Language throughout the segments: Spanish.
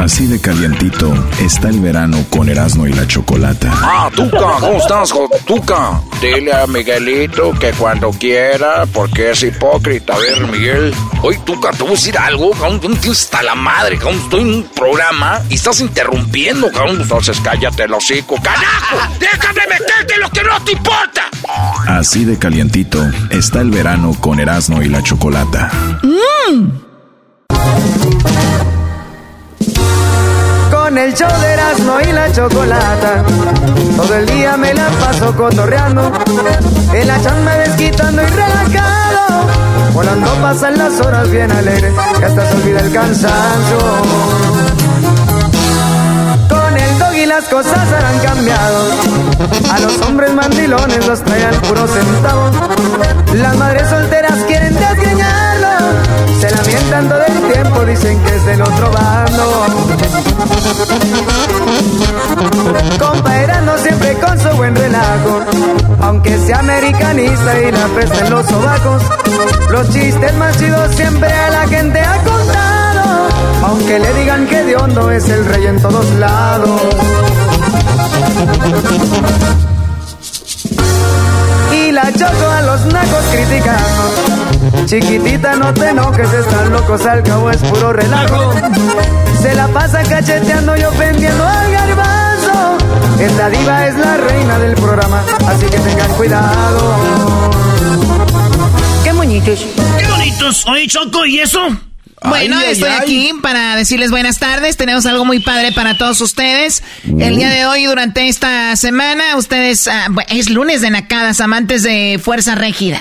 Así de calientito está el verano con Erasmo y la Chocolata. Ah, Tuca, ¿cómo estás, Tuca? Dile a Miguelito que cuando quiera, porque es hipócrita. A ver, Miguel. Oye, Tuca, te voy a decir algo, cabrón. Tú hasta la madre, cabrón. Estoy en un programa y estás interrumpiendo, cabrón. Entonces cállate el hocico. ¡Carajo! ¡Déjame meterte lo que no te importa! Así de calientito está el verano con Erasmo y la Chocolata. ¡Mmm! Con el show de Erasmo y la chocolata. Todo el día me la paso cotorreando. En la chamba desquitando y relajado. Volando pasan las horas bien alegres. Y hasta se olvida el cansancio. Con el dog y las cosas han cambiado. A los hombres mandilones los traen puros centavos. Las madres solteras quieren desgreñarlo. Se lamentan todo el tiempo, dicen que es del otro bando. Compa siempre con su buen relajo. Aunque sea americanista y la peste en los sobacos. Los chistes más chidos siempre a la gente ha contado. Aunque le digan que de hondo es el rey en todos lados. Y la choco a los nacos criticando. Chiquitita, no te enojes, están locos, al cabo es puro relajo. Se la pasa cacheteando y ofendiendo al garbanzo. Esta diva es la reina del programa, así que tengan cuidado. Qué bonitos. Qué bonitos. Oye, Choco, ¿y eso? Bueno, estoy aquí para decirles buenas tardes. Tenemos algo muy padre para todos ustedes. El día de hoy, durante esta semana, ustedes, ah, es lunes de Nacadas, amantes de Fuerza Régida.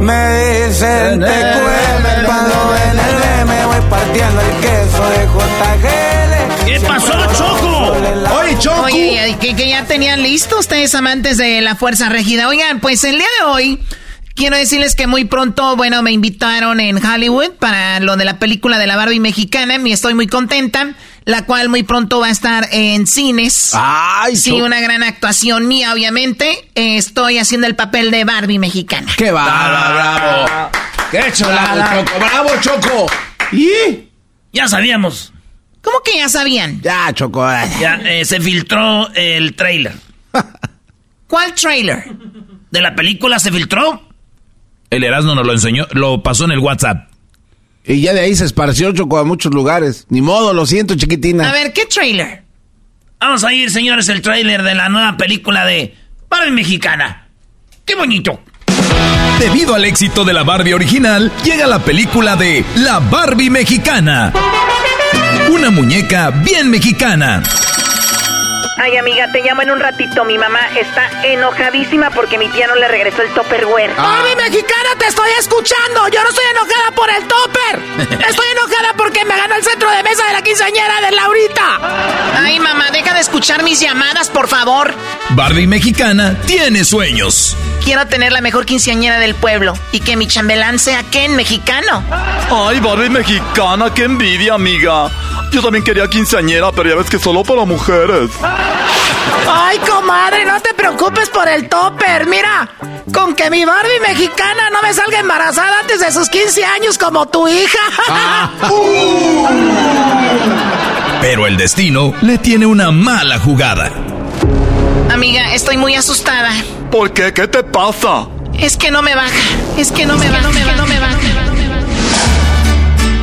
Me dicen te cuando en el me voy partiendo el queso de JGL. ¿Qué pasó, Choco? Oye, Choco. Oye, que, que ya tenían listo ustedes amantes de la Fuerza Régida. Oigan, pues el día de hoy Quiero decirles que muy pronto, bueno, me invitaron en Hollywood para lo de la película de la Barbie mexicana y estoy muy contenta, la cual muy pronto va a estar en cines. ¡Ay! Sí, una gran actuación mía, obviamente. estoy haciendo el papel de Barbie mexicana. ¡Qué va! ¡Bravo! ¡Qué cholado, Choco! ¡Bravo, Choco! ¿Y? Ya sabíamos. ¿Cómo que ya sabían? Ya, Choco. Ya, eh, se filtró el trailer. ¿Cuál trailer? ¿De la película se filtró? El Erasmo nos lo enseñó, lo pasó en el WhatsApp. Y ya de ahí se esparció Choco a muchos lugares. Ni modo, lo siento, chiquitina. A ver, ¿qué trailer? Vamos a ir, señores, el trailer de la nueva película de Barbie Mexicana. ¡Qué bonito! Debido al éxito de la Barbie original, llega la película de La Barbie Mexicana. Una muñeca bien mexicana Ay, amiga, te llamo en un ratito. Mi mamá está enojadísima porque mi tía no le regresó el topperware. Ah. ¡Barbie mexicana, te estoy escuchando! ¡Yo no estoy enojada por el topper! ¡Estoy enojada porque me ganó el centro de mesa de la quinceañera de Laurita! Ay, mamá, deja de escuchar mis llamadas, por favor. Barbie mexicana tiene sueños. Quiero tener la mejor quinceañera del pueblo y que mi chambelán sea Ken mexicano. Ay, Barbie mexicana, qué envidia, amiga. Yo también quería quinceañera, pero ya ves que solo para mujeres. Ay, comadre, no te preocupes por el topper. Mira, con que mi Barbie mexicana no me salga embarazada antes de sus 15 años como tu hija. Ah. Pero el destino le tiene una mala jugada. Amiga, estoy muy asustada. ¿Por qué? ¿Qué te pasa? Es que no me baja. Es que no me baja. No me baja. No me baja.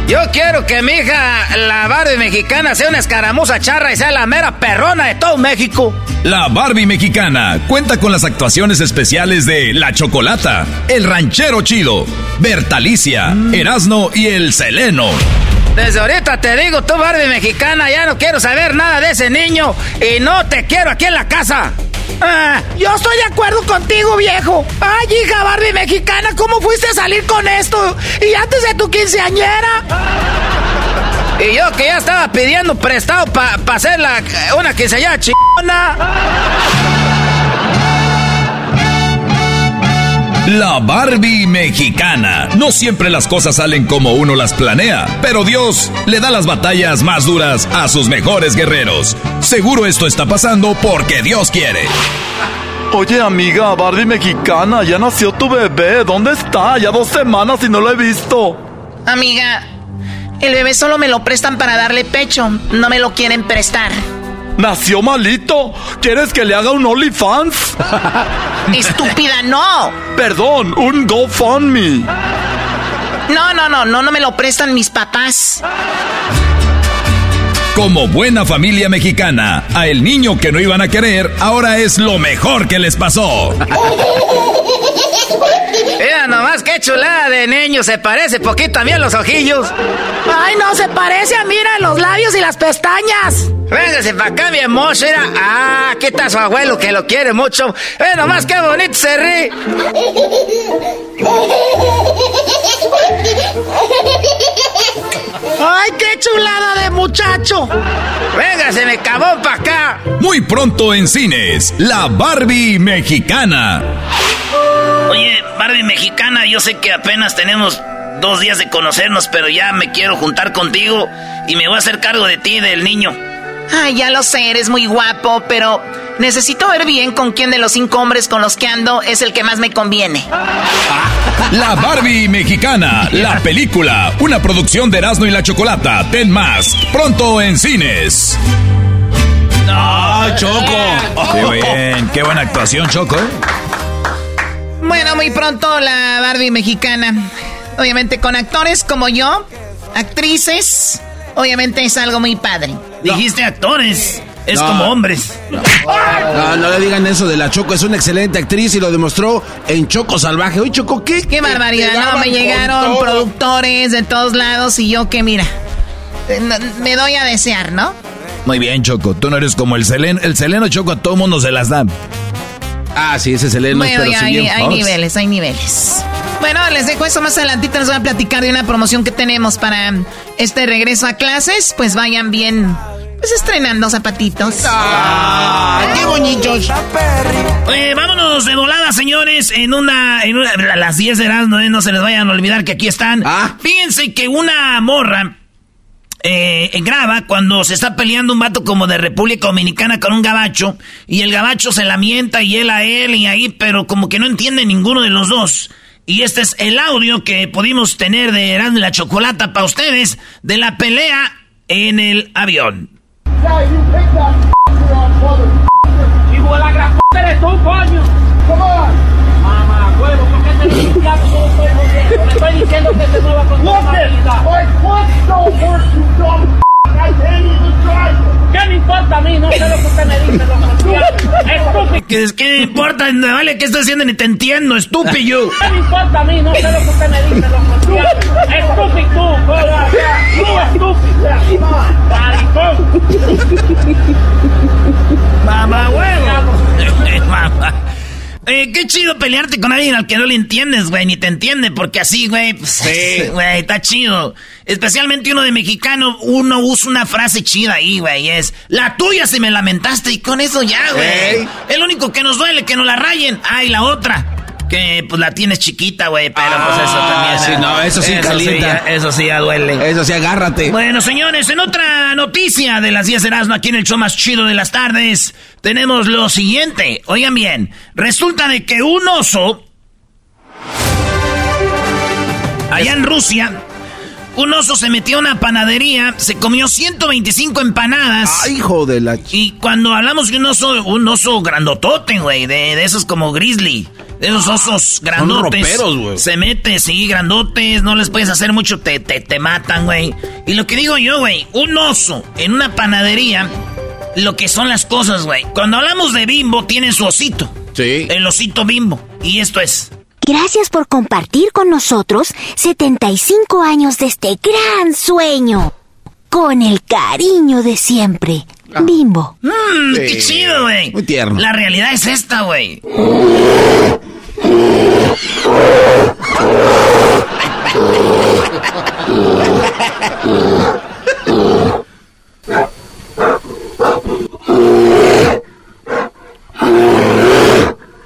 Yo quiero que mi hija, la Barbie mexicana, sea una escaramuza charra y sea la mera perrona de todo México. La Barbie mexicana cuenta con las actuaciones especiales de La Chocolata, El Ranchero Chido, Bertalicia, Erasno y El Seleno. Desde ahorita te digo, tú Barbie mexicana, ya no quiero saber nada de ese niño y no te quiero aquí en la casa. Ah, yo estoy de acuerdo contigo, viejo. Ay, hija Barbie mexicana, ¿cómo fuiste a salir con esto? Y antes de tu quinceañera. Y yo que ya estaba pidiendo prestado para hacer la, una quinceañera chingona. La Barbie mexicana. No siempre las cosas salen como uno las planea, pero Dios le da las batallas más duras a sus mejores guerreros. Seguro esto está pasando porque Dios quiere. Oye, amiga, Barbie mexicana, ya nació tu bebé. ¿Dónde está? Ya dos semanas y no lo he visto. Amiga, el bebé solo me lo prestan para darle pecho. No me lo quieren prestar. Nació malito. ¿Quieres que le haga un OnlyFans? Estúpida, no. Perdón, un GoFundMe. No, no, no, no, no me lo prestan mis papás. Como buena familia mexicana, a el niño que no iban a querer, ahora es lo mejor que les pasó. Mira nomás qué chulada de niño, se parece poquito a mí a los ojillos. Ay, no, se parece a mira los labios y las pestañas. Véngase para acá, mi amor, mira. Ah, aquí está su abuelo que lo quiere mucho. Ve nomás qué bonito se ríe. ¡Ay, qué chulada de muchacho! ¡Véngase, me cabó para acá! Muy pronto en cines, la Barbie mexicana. Oye, Barbie mexicana, yo sé que apenas tenemos dos días de conocernos, pero ya me quiero juntar contigo y me voy a hacer cargo de ti y del niño. Ay, ya lo sé, eres muy guapo, pero necesito ver bien con quién de los cinco hombres con los que ando es el que más me conviene. La Barbie mexicana, la película, una producción de Erasmo y la Chocolata, Ten Más, pronto en cines. ¡No, Choco! Qué bien, qué buena actuación, Choco. ¿eh? Bueno, muy pronto la Barbie mexicana. Obviamente con actores como yo, actrices, obviamente es algo muy padre. Dijiste actores. Es como hombres. No, no le digan eso de la Choco. Es una excelente actriz y lo demostró en Choco Salvaje. Hoy Choco, ¿qué? Qué barbaridad. No, me llegaron productores de todos lados y yo que mira, eh, me doy a desear, ¿no? Muy bien, Choco. Tú no eres como el Seleno. El Seleno, Choco, a todo mundo se las da. Ah, sí, ese Seleno bueno, ya hay, hay niveles, hay niveles. Bueno, les dejo eso más adelantito. Les voy a platicar de una promoción que tenemos para este regreso a clases. Pues vayan bien pues estrenando zapatitos. ¡Ah! ¡Qué bonitos! Oye, vámonos de volada, señores, en una, en una las 10 de las no se les vayan a olvidar que aquí están. Ah. Fíjense que una morra eh, graba cuando se está peleando un vato como de República Dominicana con un gabacho y el gabacho se lamenta y él a él y ahí, pero como que no entiende ninguno de los dos. Y este es el audio que pudimos tener de Erasmo la Chocolata para ustedes de la pelea en el avión. Estoy diciendo que se mueva con toda la vida. ¿Qué me importa a mí? No sé lo que usted me dice, loco. Estúpido. ¿Qué, ¿Qué me importa? No vale qué estás haciendo ni te entiendo, estúpido. ¿Qué me importa a mí? No sé lo que usted me dice, loco. Estúpido tú, estúpido. Maricón. Mamá, huevo. Mamá. Eh, qué chido pelearte con alguien al que no le entiendes, güey, ni te entiende, porque así, güey, pues, güey, está chido. Especialmente uno de mexicano, uno usa una frase chida ahí, güey, es, la tuya si me lamentaste, y con eso ya, güey. El único que nos duele, que nos la rayen. Ay, la otra. Que pues la tienes chiquita, güey, pero pues eso también. sí, no, eso sí calienta. eso sí ya duele. Eso sí, agárrate. Bueno, señores, en otra noticia de las 10 de Erasmo, aquí en el show más chido de las tardes, tenemos lo siguiente. Oigan bien, resulta de que un oso, allá en Rusia, un oso se metió a una panadería, se comió 125 empanadas. Ay, hijo de la... Y cuando hablamos de un oso, un oso grandotote, güey, de, de esos como grizzly. Esos osos grandotes. güey. Se mete, sí, grandotes, no les puedes hacer mucho, te, te, te matan, güey. Y lo que digo yo, güey, un oso en una panadería, lo que son las cosas, güey. Cuando hablamos de bimbo, tiene su osito. Sí. El osito bimbo. Y esto es. Gracias por compartir con nosotros 75 años de este gran sueño. Con el cariño de siempre. Bimbo. Mmm, qué chido, güey. Muy tierno. La realidad es esta, güey.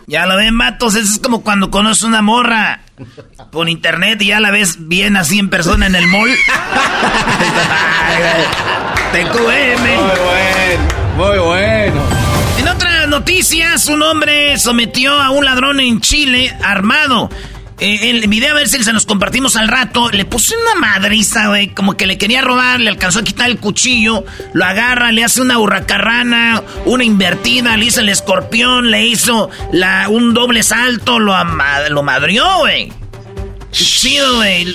Ya lo ven, matos, eso es como cuando conoces una morra por internet y ya la ves bien así en persona en el mall. TQM. Muy bueno, muy bueno. En otras noticias, un hombre sometió a un ladrón en Chile armado. Eh, el video, a ver si se nos compartimos al rato. Le puso una madriza, güey. Como que le quería robar, le alcanzó a quitar el cuchillo. Lo agarra, le hace una hurracarrana, una invertida, le hizo el escorpión, le hizo la, un doble salto, lo, ama- lo madrió, güey. Chido, güey.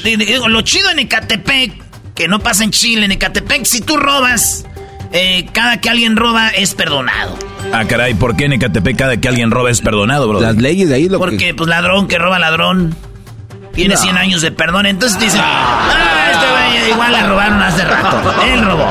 Lo chido en Ecatepec, que no pasa en Chile, en Ecatepec, si tú robas, eh, cada que alguien roba es perdonado. Ah, caray, ¿por qué en Ecatepec cada que alguien roba es perdonado, bro? Las leyes de ahí lo Porque, pues, ladrón que roba ladrón. Tiene No. 100 años de perdón. Entonces dicen, ah, este güey igual le robaron hace rato. Él robó.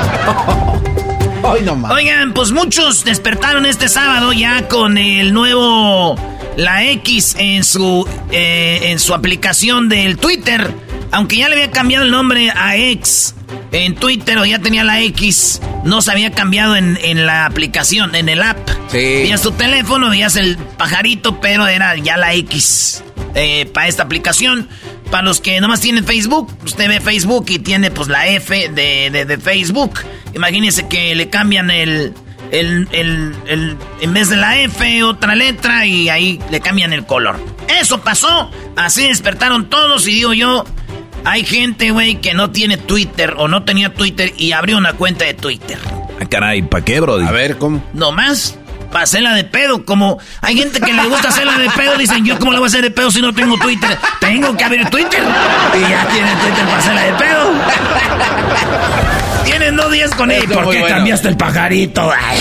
Oigan, pues muchos despertaron este sábado ya con el nuevo la X en su eh, en su aplicación del Twitter, aunque ya le había cambiado el nombre a X en Twitter o ya tenía la X, no se había cambiado en, en la aplicación, en el app. Sí. Veías tu teléfono, veías el pajarito, pero era ya la X eh, para esta aplicación. Para los que nomás tienen Facebook, usted ve Facebook y tiene pues la F de, de- de Facebook. Imagínense que le cambian el, el, el- el- en vez de la F, otra letra y ahí le cambian el color. Eso pasó, así despertaron todos y digo yo, hay gente, güey, que no tiene Twitter o no tenía Twitter y abrió una cuenta de Twitter. Ah, caray, ¿para qué, bro? A ver, ¿cómo? Nomás para hacerla de pedo. Como hay gente que le gusta hacerla de pedo, dicen, yo cómo la voy a hacer de pedo si no tengo Twitter. Tengo que abrir Twitter. Y ya tienen Twitter para hacerla de pedo. Tienen dos días con él. ¿Por qué bueno. cambiaste el pajarito? Ay.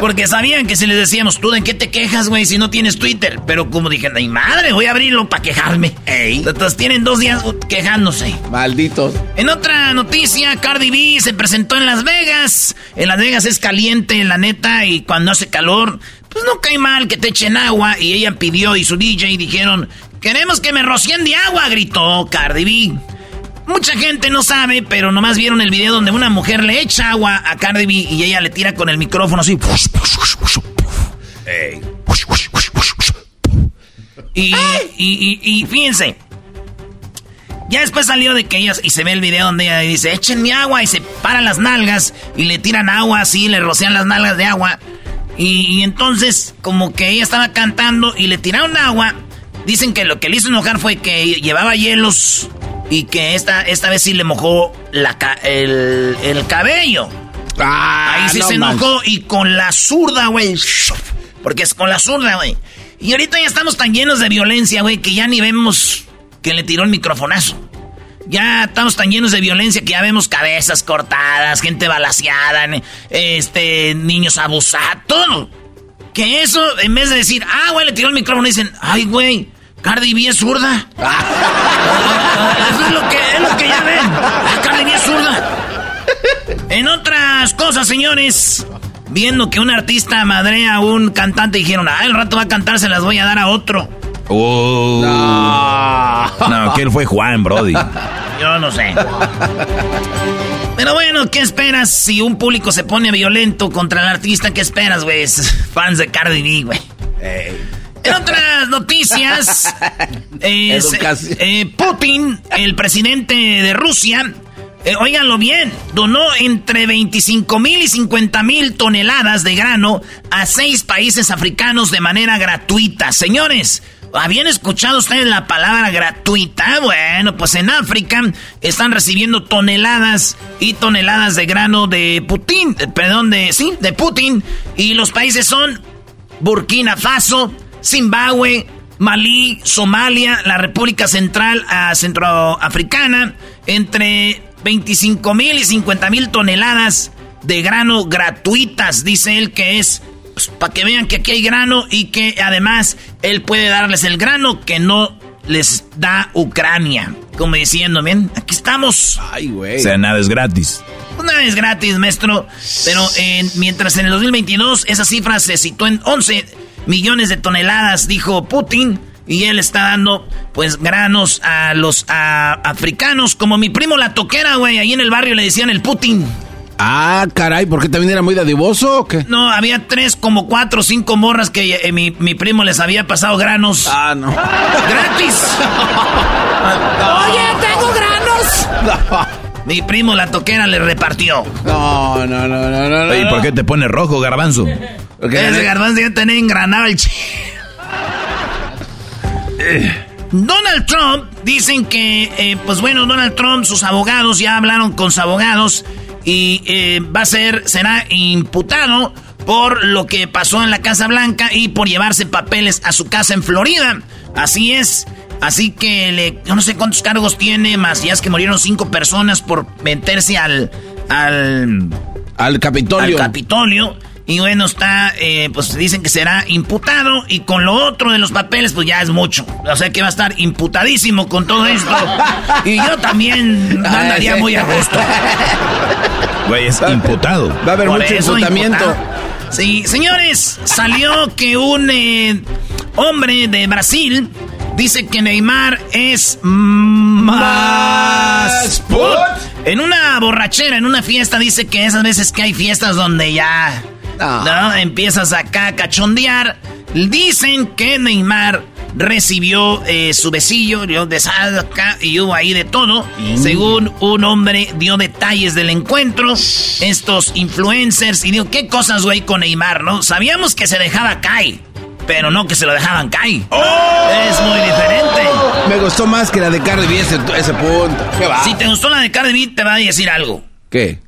Porque sabían que si les decíamos, ¿tú de qué te quejas, güey, si no tienes Twitter? Pero como dije, ay madre, voy a abrirlo para quejarme. Entonces tienen dos días quejándose. Malditos. En otra noticia, Cardi B se presentó en Las Vegas. En Las Vegas es caliente, la neta, y cuando hace calor, pues no cae mal que te echen agua. Y ella pidió y su DJ dijeron, queremos que me rocien de agua, gritó Cardi B. Mucha gente no sabe, pero nomás vieron el video donde una mujer le echa agua a Cardi B y ella le tira con el micrófono así. Y, y, y- y fíjense, ya después salió de que ellas, y se ve el video donde ella dice, échenme agua, y se paran las nalgas, y le tiran agua así, le rocian las nalgas de agua. Y, y entonces, como que ella estaba cantando y le tiraron agua. Dicen que lo que le hizo enojar fue que llevaba hielos y que esta, esta vez sí le mojó la el, el cabello. Ahí sí no se enojó y con la zurda, güey. Porque es con la zurda, güey. Y ahorita ya estamos tan llenos de violencia, güey, que ya ni vemos que le tiró el microfonazo. Ya estamos tan llenos de violencia que ya vemos cabezas cortadas, gente balaseada, este, niños abusados, todo. Que eso, en vez de decir, ah, güey, le tiró el micrófono, dicen, ay, güey, Cardi B es zurda. Eso es lo que, es lo que ya ven. Cardi B es zurda. En otras cosas, señores, viendo que un artista madrea a un cantante, dijeron, ah, el rato va a cantar, se las voy a dar a otro. Oh. No, que él fue Juan, Brody. Yo no sé. Pero bueno, ¿qué esperas si un público se pone violento contra el artista? ¿Qué esperas, güey? Fans de Cardi B, güey. En otras noticias, se- eh, Putin, el presidente de Rusia, eh, óiganlo bien, donó entre 25 mil y 50 mil toneladas de grano a seis países africanos de manera gratuita. Señores, ¿habían escuchado ustedes la palabra gratuita? Bueno, pues en África están recibiendo toneladas y toneladas de grano de Putin, eh, perdón, de, sí, de Putin. Y los países son Burkina Faso, Zimbabue, Malí, Somalia, la República Central a Centroafricana, entre 25 mil y 50 mil toneladas de grano gratuitas, dice él que es pues, para que vean que aquí hay grano y que además él puede darles el grano que no les da Ucrania. Como diciendo, bien, aquí estamos. Ay, güey. O sea, nada es gratis. Pues nada es gratis, maestro. Pero mientras en el 2022 esa cifra se situó en 11 millones de toneladas, dijo Putin. Y él está dando, pues, granos a los africanos. Como mi primo la toquera, güey. Ahí en el barrio le decían el Putin. Ah, caray, ¿por qué también era muy dadivoso o qué? No, había tres, como cuatro o cinco morras que eh, mi, primo les había pasado granos. Ah, no. ¡Gratis! Oye, tengo granos. Mi primo la toquera le repartió. No, no, no, no, no. ¿Y por qué te pone rojo, garbanzo? Porque ese garbanzo ya tenía engranado el ch... Donald Trump, dicen que, eh, pues bueno, Donald Trump, sus abogados ya hablaron con sus abogados y eh, va a ser, será imputado por lo que pasó en la Casa Blanca y por llevarse papeles a su casa en Florida. Así es. Así que le, yo no sé cuántos cargos tiene, más ya es que murieron cinco personas por meterse al. al. al Capitolio. Al Capitolio. Y bueno, está, eh, pues dicen que será imputado y con lo otro de los papeles, pues ya es mucho. O sea que va a estar imputadísimo con todo esto. Y yo también andaría muy a gusto. Güey, es imputado. Va a haber mucho imputamiento. Sí, señores, salió que un eh, hombre de Brasil dice que Neymar es más... En una borrachera, en una fiesta, dice que esas veces que hay fiestas donde ya ¿no? Empiezas acá a cachondear. Dicen que Neymar recibió eh, su besillo, dio de acá y hubo ahí de todo. Mm. Según un hombre dio detalles del encuentro, estos influencers, y digo, ¿qué cosas, güey, con Neymar, no? Sabíamos que se dejaba caer, pero no que se lo dejaban caer. ¡Oh! Es muy diferente. Me gustó más que la de Cardi B ese, punto. Si te gustó la de Cardi B, te va a decir algo. ¿Qué?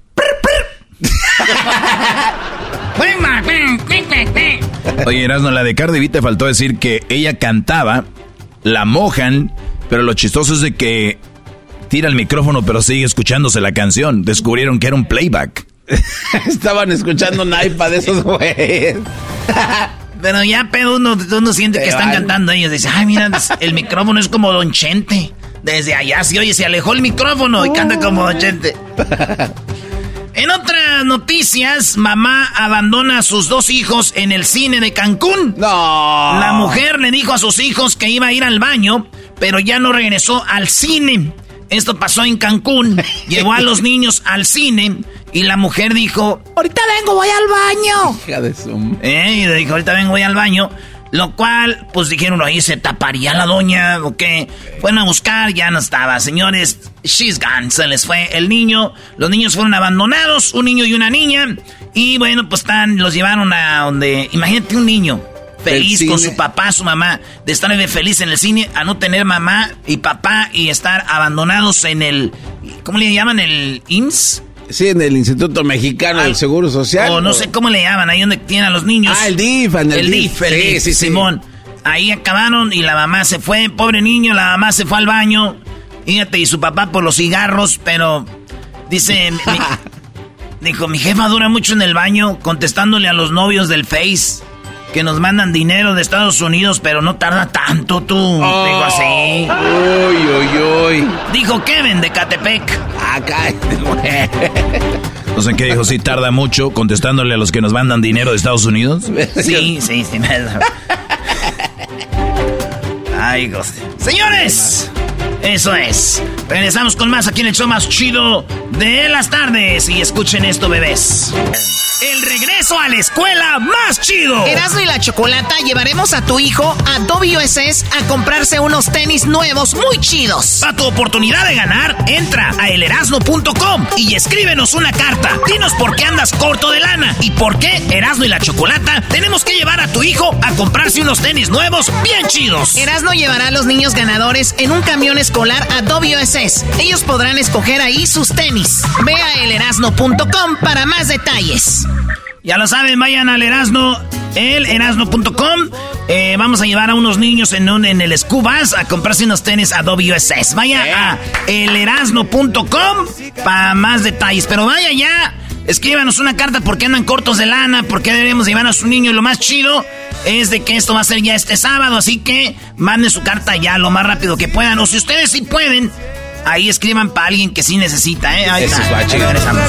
Oye, Erasmo, la de Cardi B te faltó decir que ella cantaba, la mojan, pero lo chistoso es de que tira el micrófono pero sigue escuchándose la canción. Descubrieron que era un playback. Estaban escuchando naipa de esos güeyes. pero ya pero uno, uno siente que están cantando ellos. Dice, ay, mira, el micrófono es como Don Chente. Desde allá, sí, oye, se alejó el micrófono y canta como Don Chente. En otras noticias, mamá abandona a sus dos hijos en el cine de Cancún. No. La mujer le dijo a sus hijos que iba a ir al baño, pero ya no regresó al cine. Esto pasó en Cancún. Llevó a los niños al cine y la mujer dijo: Ahorita vengo, voy al baño. Hija de su... Eh, y le dijo: Ahorita vengo, voy al baño. Lo cual, pues dijeron ahí, ¿se taparía la doña o qué? Fueron a buscar, ya no estaba. Señores, she's gone, se les fue el niño. Los niños fueron abandonados, un niño y una niña. Y bueno, pues están, los llevaron a donde, imagínate un niño feliz con su papá, su mamá, de estar feliz en el cine, a no tener mamá y papá y estar abandonados en el, ¿cómo le llaman? El IMSS. Sí, en el Instituto Mexicano del Seguro Social. O no sé cómo le llaman, ahí donde tienen a los niños. Ah, el DIF, el, el DIF. El DIF, sí, Simón. Ahí acabaron y la mamá se fue, pobre niño, la mamá se fue al baño. Fíjate, y su papá por los cigarros, pero dice, dijo, mi jefa dura mucho en el baño contestándole a los novios del Face que nos mandan dinero de Estados Unidos, pero no tarda tanto tú. Oh. Digo así. Uy, uy, uy. Dijo Kevin de Catepec. Acá. No sé qué dijo, sí tarda mucho contestándole a los que nos mandan dinero de Estados Unidos. Sí, sí, sí. Ay, Señores, eso es. Regresamos con más aquí en el show más chido de las tardes. Y escuchen esto, bebés el regreso a la escuela más chido. Erasmo y la Chocolata llevaremos a tu hijo a WSS a comprarse unos tenis nuevos muy chidos. Para tu oportunidad de ganar, entra a elerasno.com y escríbenos una carta. Dinos por qué andas corto de lana y por qué Erasmo y la Chocolata tenemos que llevar a tu hijo a comprarse unos tenis nuevos bien chidos. Erasmo llevará a los niños ganadores en un camión escolar a WSS. Ellos podrán escoger ahí sus tenis. Ve a elerasno.com para más detalles. Ya lo saben, vayan al Erasmo el erasno.com. Eh, vamos a llevar a unos niños en, un, en el Scubas a comprarse unos tenis Adobe USS. Vaya a elerasno.com para más detalles. Pero vaya ya, escríbanos una carta porque andan cortos de lana, porque debemos llevar a su niño. Y lo más chido es de que esto va a ser ya este sábado. Así que manden su carta ya lo más rápido que puedan. O si ustedes sí pueden. Ahí escriban para alguien que sí necesita, ¿eh? Ahí Eso está. Regresamos.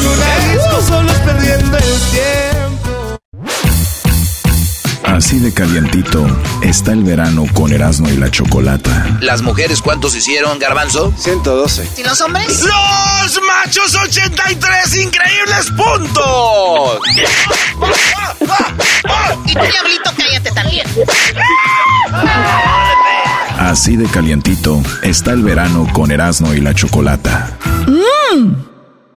Así de calientito está el verano con Erasmo y la Chocolata. ¿Las mujeres cuántos hicieron, Garbanzo? 112. ¿Y los hombres? ¡Los machos 83 increíbles puntos! Y tú, diablito, cállate también. Así de calientito está el verano con Erasmo y la Chocolata.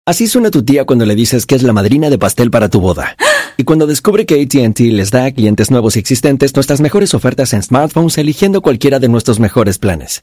Así suena tu tía cuando le dices que es la madrina de pastel para tu boda. Y cuando descubre que ATT les da a clientes nuevos y existentes nuestras mejores ofertas en smartphones eligiendo cualquiera de nuestros mejores planes.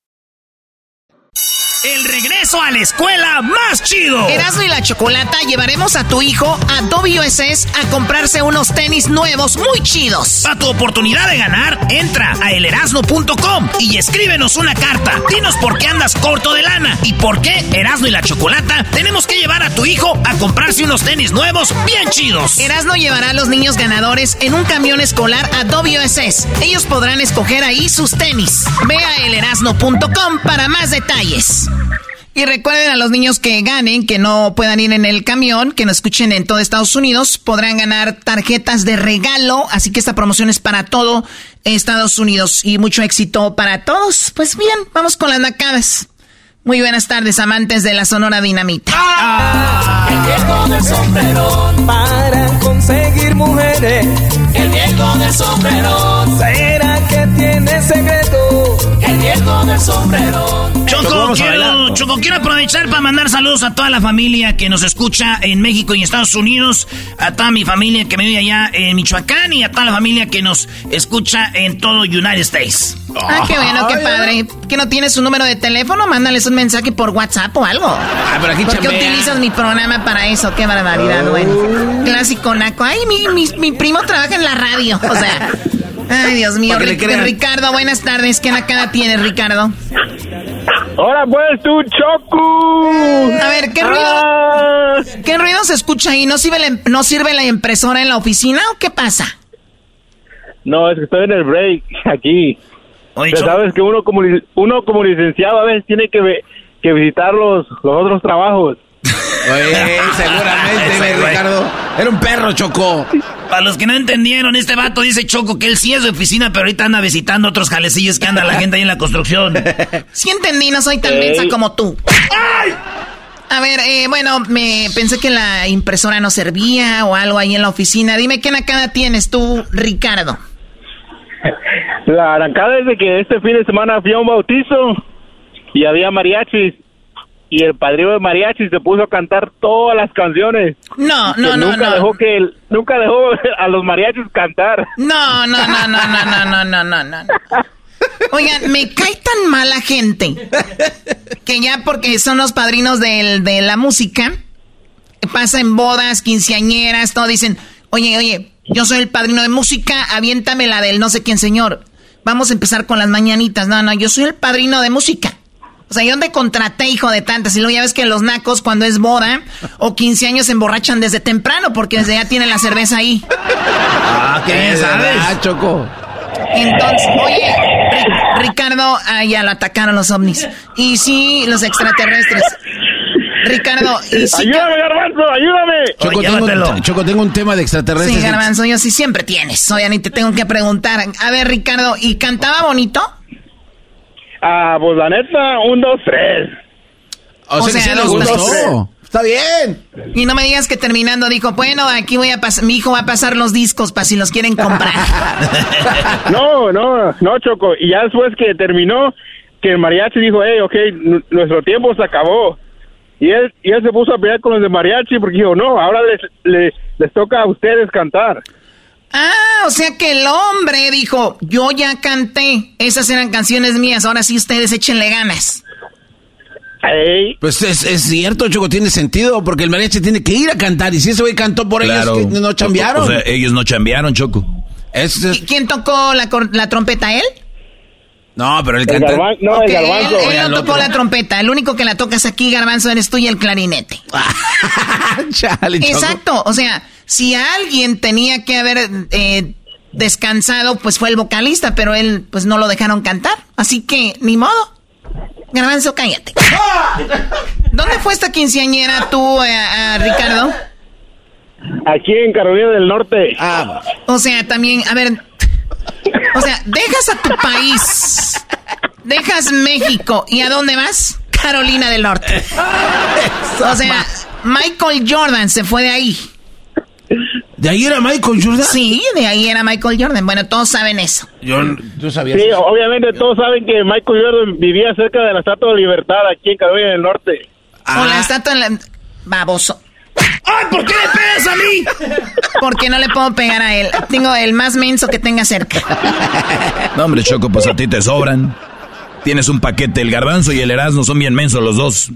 El regreso a la escuela más chido. Erasmo y la Chocolata llevaremos a tu hijo a WSS a comprarse unos tenis nuevos muy chidos. Para tu oportunidad de ganar, entra a elerasno.com y escríbenos una carta. Dinos por qué andas corto de lana y por qué Erasno y la Chocolata tenemos que llevar a tu hijo a comprarse unos tenis nuevos bien chidos. Erasmo llevará a los niños ganadores en un camión escolar a WSS. Ellos podrán escoger ahí sus tenis. Ve a elerasno.com para más detalles. Y recuerden a los niños que ganen, que no puedan ir en el camión, que nos escuchen en todo Estados Unidos, podrán ganar tarjetas de regalo. Así que esta promoción es para todo Estados Unidos y mucho éxito para todos. Pues bien, vamos con las nacadas. Muy buenas tardes, amantes de la Sonora Dinamita. El viejo del sombrero para conseguir mujeres. El viejo del sombrero será tiene secreto. El viejo del sombrero. Choco quiero, Choco, quiero aprovechar para mandar saludos a toda la familia que nos escucha en México y Estados Unidos, a toda mi familia que me vive allá en Michoacán y a toda la familia que nos escucha en todo United States. Ah, qué bueno, qué padre. ¿Que no tienes su número de teléfono? Mándales un mensaje por WhatsApp o algo. Ah, pero aquí ¿Por qué utilizas mi programa para eso? Qué barbaridad, bueno. Clásico naco. Ay, mi, mi, mi primo trabaja en la radio. O sea. Ay, Dios mío. Ric-. Ricardo, buenas tardes. ¿Qué nacada tienes, Ricardo? Ahora pues tú, Choco. A ver, ¿qué ruido? Ah. ¿Qué ruido se escucha ahí? ¿No sirve, la, ¿No sirve la impresora en la oficina o qué pasa? No, es que estoy en el break aquí. Oye, Pero sabes que uno como, uno como licenciado a veces tiene que, que visitar los, los otros trabajos. Oye, seguramente, Ese mi güey. Ricardo. Era un perro, Choco. Para los que no entendieron, este vato dice Choco que él sí es de oficina, pero ahorita anda visitando otros jalecillos que anda la gente ahí en la construcción. Sí entendí, no soy tan mensa como tú. A ver, eh, bueno, me pensé que la impresora no servía o algo ahí en la oficina. Dime qué nacada tienes tú, Ricardo. La arrancada es de que este fin de semana fui a un bautizo y había mariachis. Y el padrino de mariachis se puso a cantar todas las canciones. No, no, no, nunca no. Dejó que el- nunca dejó a los mariachis cantar. No, no, no, no, no, no, no, no, no, no. Oigan, me cae tan mala gente que ya porque son los padrinos del- de la música, pasa en bodas, quinceañeras, todo dicen, Oye, oye, yo soy el padrino de música, aviéntame la del no sé quién señor. Vamos a empezar con las mañanitas. No, no, yo soy el padrino de música. O sea, yo te contraté, hijo de tantas. Y luego ya ves que los nacos, cuando es boda o 15 años, se emborrachan desde temprano porque desde ya tienen la cerveza ahí. Ah, qué bien sabes. Ah, Choco. Entonces, oye, Ricardo, ah, ya lo atacaron los ovnis. Y sí, los extraterrestres. Ricardo, y sí ayúdame, Garbanzo, ayúdame. Choco, tengo, Choco, tengo un tema de extraterrestres. Sí, Garbanzo, yo sí siempre tienes. Oye, ni te tengo que preguntar. A ver, Ricardo, ¿y cantaba bonito? Ah, pues la neta, un, dos, tres. O, sea, sea le gustó. Está bien. Y no me digas que terminando dijo, bueno, aquí voy a pasar, mi hijo va a pasar los discos para si los quieren comprar. no, no, no, Choco. Y ya después que terminó, que el mariachi dijo, hey, ok, nuestro tiempo se acabó. Y él, y él se puso a pelear con los de mariachi porque dijo, no, ahora les, les toca a ustedes cantar. Ah, o sea que el hombre dijo, yo ya canté, esas eran canciones mías, ahora sí ustedes échenle ganas. Pues es, es, cierto, Choco, tiene sentido, porque el mariachi tiene que ir a cantar, y si ese güey cantó por ellos, que no chambearon. O, sea, ellos no chambearon, Choco. ¿Y quién tocó la, la trompeta, él? No, pero el cantante... no, el garbanzo. Él, no tocó la trompeta, el único que la tocas aquí, garbanzo, eres tú y el clarinete. Exacto, o sea, si alguien tenía que haber eh, descansado, pues fue el vocalista, pero él, pues no lo dejaron cantar, así que, ni modo. Garbanzo, cállate. ¿Dónde fue esta quinceañera tú, eh, Ricardo? Aquí en Carolina del Norte. Ah, o sea, también, a ver, o sea, dejas a tu país, dejas México, ¿y a dónde vas? Carolina del Norte. O sea, Michael Jordan se fue de ahí. ¿De ahí era Michael Jordan? Sí, de ahí era Michael Jordan. Bueno, todos saben eso. Yo, yo sabía Sí, obviamente todos saben que Michael Jordan vivía cerca de la Estatua de Libertad aquí en Carolina del Norte. O la estatua de la... Baboso. ¡Ay, ¿por qué le pegas a mí? Porque no le puedo pegar a él. Tengo el más menso que tenga cerca. No, hombre, Choco, pues a ti te sobran. Tienes un paquete, el garbanzo y el erasmo son bien mensos los dos.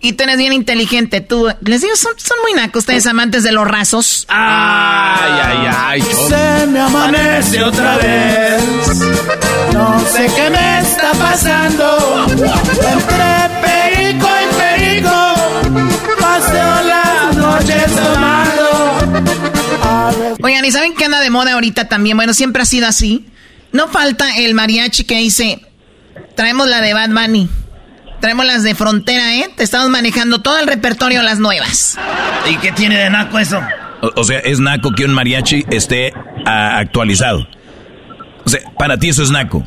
Y tú eres bien inteligente, tú. Les digo, son, son muy nacos ustedes amantes de los rasos. Ay, ay, ay. Se me amanece otra vez. No sé qué me está pasando. Entre perico y perico. Noches tomando. Oigan, ¿y saben qué anda de moda ahorita también? Bueno, siempre ha sido así. No falta el mariachi que dice, traemos la de Bad Bunny. Traemos las de frontera, ¿eh? Te estamos manejando todo el repertorio, las nuevas. ¿Y qué tiene de naco eso? O, sea, es naco que un mariachi esté ah, actualizado. O sea, para ti eso es naco.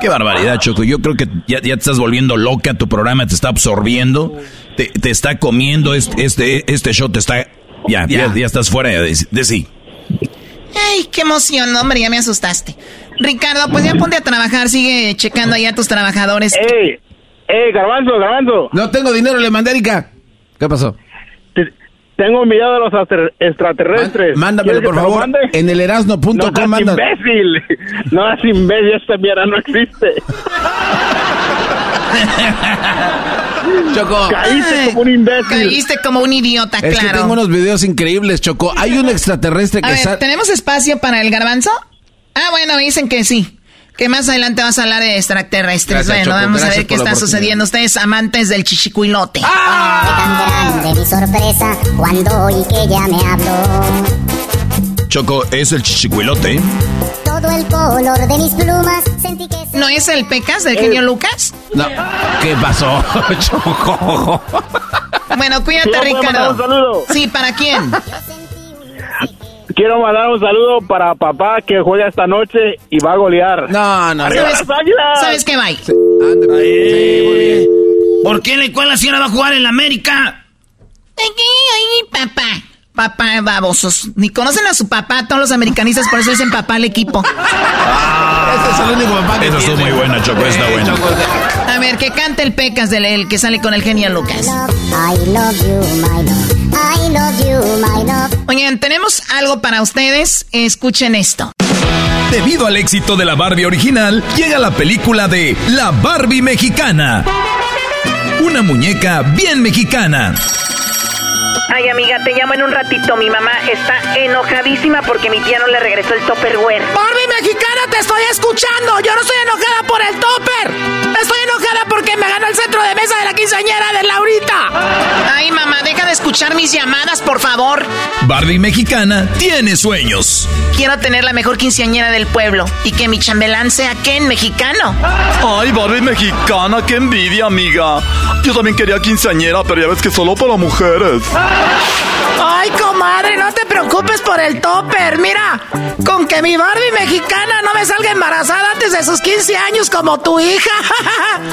Qué barbaridad, Choco. Yo creo que ya, te estás volviendo loca, tu programa te está absorbiendo, te, está comiendo, este, este, este show te está... Ya, ya, ya, estás fuera de, de sí. Ay, qué emoción, hombre, ya me asustaste. Ricardo, pues ya ponte a trabajar, sigue checando ahí a tus trabajadores. ¡Ey! ¡Ey, garbanzo, garbanzo! No tengo dinero, le mandé Erika. ¿Qué pasó? tengo un video de los extraterrestres. mándamelo, por favor. En el erasno.com no seas imbécil. No seas imbécil, esta mierda no existe. Choco. Caíste como un imbécil. Caíste como un idiota, es claro. que tengo unos videos increíbles, Choco. Hay un extraterrestre que... A ver, ¿tenemos espacio para el garbanzo? Ah, bueno, dicen que sí. Que más adelante vas a hablar de extraterrestres. bueno, vamos a ver qué está sucediendo. Ustedes amantes del chichicuilote. ¡Ah! grande mi sorpresa cuando oí que ella me habló. Choco, es el chichicuilote. Todo el color de mis plumas sentí que... ¿No es el Pecas del genio Lucas? No. ¿Qué pasó, Choco? Bueno, cuídate, Ricardo. Un saludo. Sí, ¿para quién? Quiero mandar un saludo para papá que juega esta noche y va a golear. No, no, ¡Arriba ¿Sabes! ¿Sabes qué, bye? Sí, muy bien. ¿Por qué la cual la señora va a jugar en la América? Ay, ay, papá. Papá, babosos. Ni conocen a su papá, todos los americanistas, por eso dicen papá al equipo. Ese es el único papá que Esa estuvo muy buena, Choco, está buena. A ver, que cante el Pecas del el que sale con el genio Lucas. I love you, my love. I love you, my love. Oigan, tenemos algo para ustedes. Escuchen esto. Debido al éxito de la Barbie original, llega la película de La Barbie Mexicana. Una muñeca bien mexicana. Ay, amiga, te llamo en un ratito. Mi mamá está enojadísima porque mi tía no le regresó el Topperware. Barbie mexicana, te estoy escuchando. Yo no estoy enojada por el topper. Estoy enojada porque me ganó el centro de mesa de la quinceañera de Laurita. Ay, mamá, deja de escuchar mis llamadas, por favor. Barbie mexicana tiene sueños. Quiero tener la mejor quinceañera del pueblo y que mi chambelán sea Ken mexicano. Ay, Barbie mexicana, qué envidia, amiga. Yo también quería quinceañera, pero ya ves que solo para mujeres. Ay, comadre, no te preocupes por el topper. Mira, con que mi Barbie mexicana no me salga embarazada antes de sus 15 años como tu hija.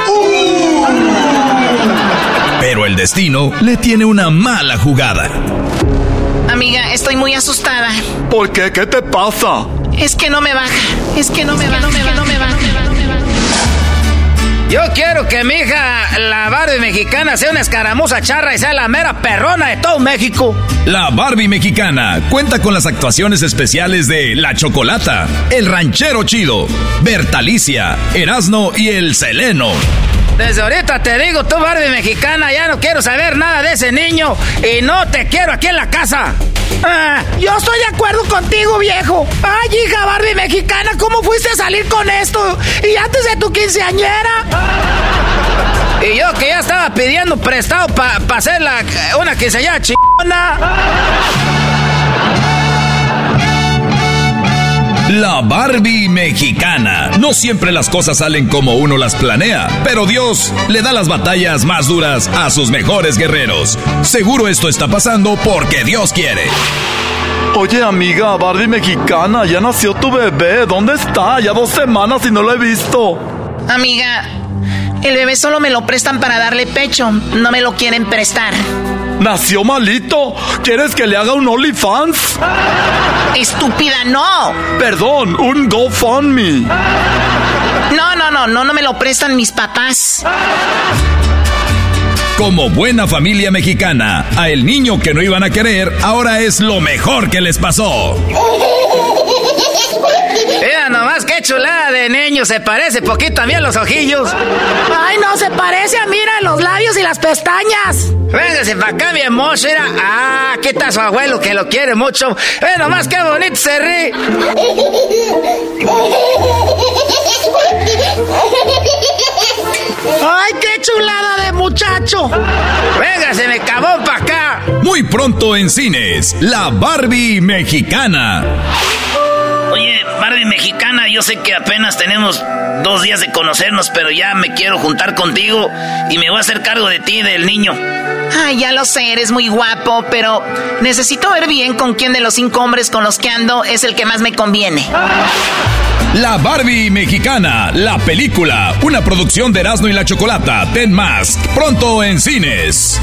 Pero el destino le tiene una mala jugada. Amiga, estoy muy asustada. ¿Por qué? ¿Qué te pasa? Es que no me baja. Es que no me baja. No me baja. No me baja. Yo quiero que mi hija, la Barbie mexicana, sea una escaramuza charra y sea la mera perrona de todo México. La Barbie mexicana cuenta con las actuaciones especiales de La Chocolata, El Ranchero Chido, Bertalicia, Erasno y El Seleno. Desde ahorita te digo, tú Barbie mexicana, ya no quiero saber nada de ese niño y no te quiero aquí en la casa. Ah, yo estoy de acuerdo contigo, viejo. Ay, hija Barbie mexicana, ¿cómo fuiste a salir con esto? Y antes de tu quinceañera. Y yo que ya estaba pidiendo prestado para hacer la, una quinceañera chingona. La Barbie mexicana. No siempre las cosas salen como uno las planea, pero Dios le da las batallas más duras a sus mejores guerreros. Seguro esto está pasando porque Dios quiere. Oye, amiga, Barbie mexicana, ya nació tu bebé. ¿Dónde está? Ya dos semanas y no lo he visto. Amiga, el bebé solo me lo prestan para darle pecho. No me lo quieren prestar. ¿Nació malito? ¿Quieres que le haga un OnlyFans? Estúpida, no. Perdón, un GoFundMe. No, no, no, no, no me lo prestan mis papás. Como buena familia mexicana, a el niño que no iban a querer ahora es lo mejor que les pasó. Chulada de niño, se parece poquito a mí a los ojillos. Ay, no, se parece a mira los labios y las pestañas. Véngase para acá, mi mira. Ah, aquí está su abuelo que lo quiere mucho. Ve nomás qué bonito se ríe. ¡Ay, qué chulada de muchacho! ¡Véngase, me cabó para acá! Muy pronto en cines, la Barbie mexicana. Oye, Barbie mexicana, yo sé que apenas tenemos dos días de conocernos, pero ya me quiero juntar contigo y me voy a hacer cargo de ti y del niño. Ay, ya lo sé, eres muy guapo, pero necesito ver bien con quién de los cinco hombres con los que ando es el que más me conviene. La Barbie mexicana, la película, una producción de Erasmo y la Chocolata, Ten Mask, pronto en cines.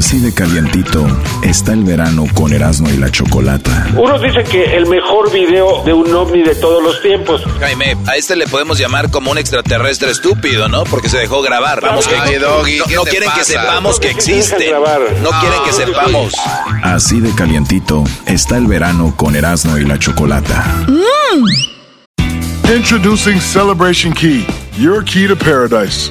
Así de calientito está el verano con Erasmo y la Chocolata. Unos dicen que el mejor video de un ovni de todos los tiempos. Jaime, a este le podemos llamar como un extraterrestre estúpido, ¿no? Porque se dejó grabar. Vamos, que Ay, Doggy, no, ¿qué no quieren que pasa? sepamos que ¿Por qué se dejan existe. grabar? No quieren que sepamos. Así de calientito está el verano con Erasmo y la Chocolata. Introducing Celebration Key, your key to paradise.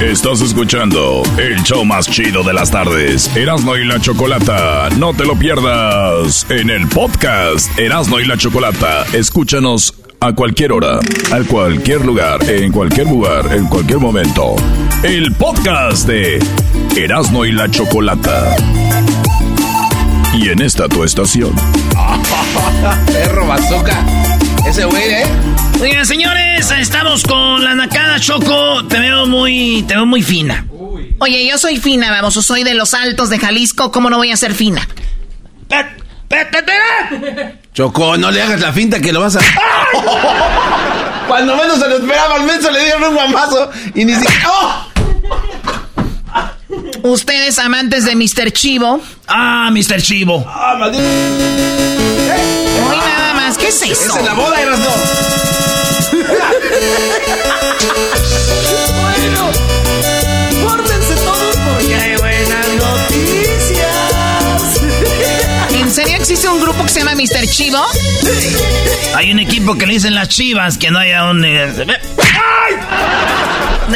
Estás escuchando el show más chido de las tardes, Erasmo y la Chocolata. No te lo pierdas en el podcast Erasmo y la Chocolata. Escúchanos a cualquier hora, a cualquier lugar, en cualquier lugar, en cualquier momento. El podcast de Erasmo y la Chocolata. Y en esta tu estación. Perro bazooka. Ese güey, ¿eh? Oigan, señores, estamos con la Nakada Choco. Te veo muy, te veo muy fina. Oye, yo soy fina, vamos, soy de los altos de Jalisco. ¿Cómo no voy a ser fina? Choco, no le hagas la finta que lo vas a. Cuando menos se lo esperaba, al menso le dieron un guamazo y ni siquiera. ¡Oh! Ustedes amantes de Mr. Chivo. Ah, Mr. Chivo. Ah, maldito. Hoy nada más, ¿qué es eso? Es en la boda, eras no. 哈哈哈哈哈哈！Existe un grupo que se llama Mr. Chivo? Hay un equipo que le dicen las chivas que no haya un. De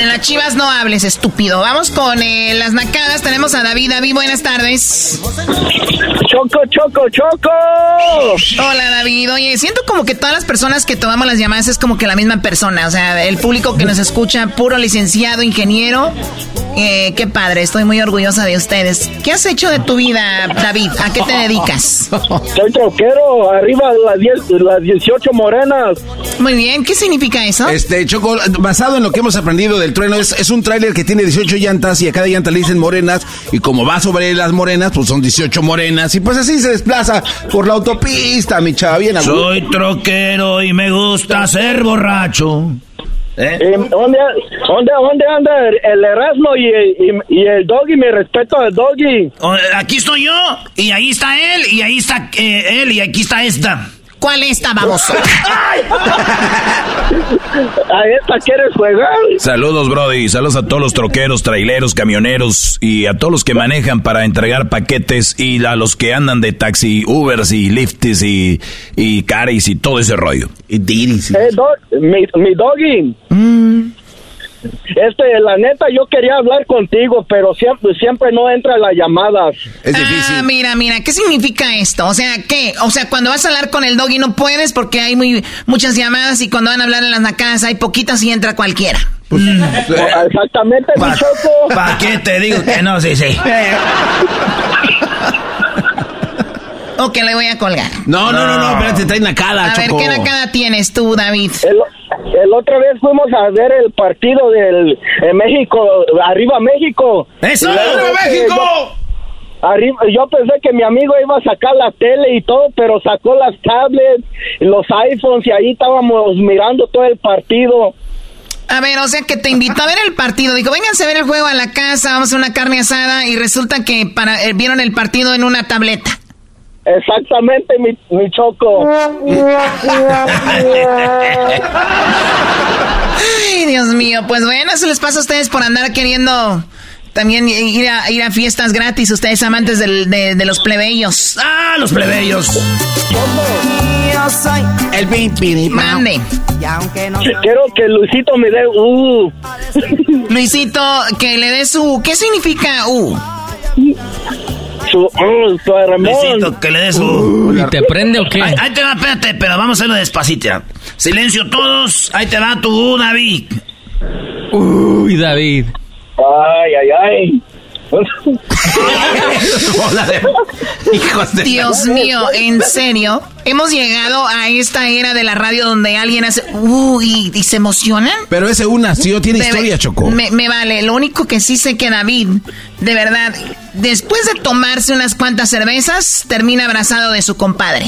las chivas no hables, estúpido. Vamos con eh, las nacadas. Tenemos a David. David, buenas tardes. Choco, choco, choco. Hola, David. Oye, siento como que todas las personas que tomamos las llamadas es como que la misma persona. O sea, el público que nos escucha, puro licenciado, ingeniero. Eh, qué padre, estoy muy orgullosa de ustedes. ¿Qué has hecho de tu vida, David? ¿A qué te dedicas? Soy troquero, arriba las, 10, las 18 morenas. Muy bien, ¿qué significa eso? Este, Choco, basado en lo que hemos aprendido del trueno, es, es un tráiler que tiene 18 llantas y a cada llanta le dicen morenas. Y como va sobre las morenas, pues son 18 morenas. Y pues así se desplaza por la autopista, mi chava. Bien. Soy troquero y me gusta ser borracho. ¿Eh? Eh, ¿Dónde, dónde, dónde anda el Erasmo y, y, y el Doggy? Mi respeto al Doggy. Oh, Aquí estoy yo, y ahí está él, y ahí está eh, él, y aquí está esta. ¿Cuál esta, baboso? ¿A esta quieres jugar? Saludos, Brody. Saludos a todos los troqueros, traileros, camioneros y a todos los que manejan para entregar paquetes y a los que andan de taxi, Ubers y Lifts y, y Caris y todo ese rollo. Y Diris. Eh, do- mi, mi Doggy. Este, la neta, yo quería hablar contigo, pero siempre, siempre no entra las llamadas. Ah, mira, mira, ¿qué significa esto? O sea, ¿qué? O sea, cuando vas a hablar con el doggy no puedes porque hay muy muchas llamadas y cuando van a hablar en las nacadas hay poquitas y entra cualquiera. Exactamente, mi choco. ¿Para qué te digo que no? Sí, sí. O que le voy a colgar. No, no, no, no, espérate, trae nacada, A ver. ¿qué nacada tienes tú, David? El, el otra vez fuimos a ver el partido del México, arriba México. ¡Eso! ¡Arriba México! yo- Arriba, yo pensé que mi amigo iba a sacar la tele y todo, pero sacó las tablets, los iPhones y ahí estábamos mirando todo el partido. A ver, o sea que te invitó a ver el partido. Dijo, vénganse a ver el juego a la casa, vamos a una carne asada y resulta que para, eh, vieron el partido en una tableta. Exactamente, mi, mi choco. Ay, Dios mío, pues bueno, eso les pasa a ustedes por andar queriendo también ir a, ir a fiestas gratis, ustedes amantes del- de, de los plebeyos. ¡Ah, los plebeyos! Yo soy El pin, Mande. Quiero que Luisito me dé uh. Luisito, que le dé su... ¿Qué significa U? Su, uh, su Ramón. Luisito, que le des su... ¿Y te prende o qué? Ahí, ahí te va, espérate, pero vamos a hacerlo despacito. ya. Silencio todos, ahí te va tu David. Uy, David. Ay, ay, ay. Hijos de... Dios mío, en serio, hemos llegado a esta era de la radio donde alguien hace uh y, se emocionan. Pero ese U nació, tiene Bebé, historia, Choco. Me, me vale, lo único que sí sé que David, de verdad, después de tomarse unas cuantas cervezas, termina abrazado de su compadre.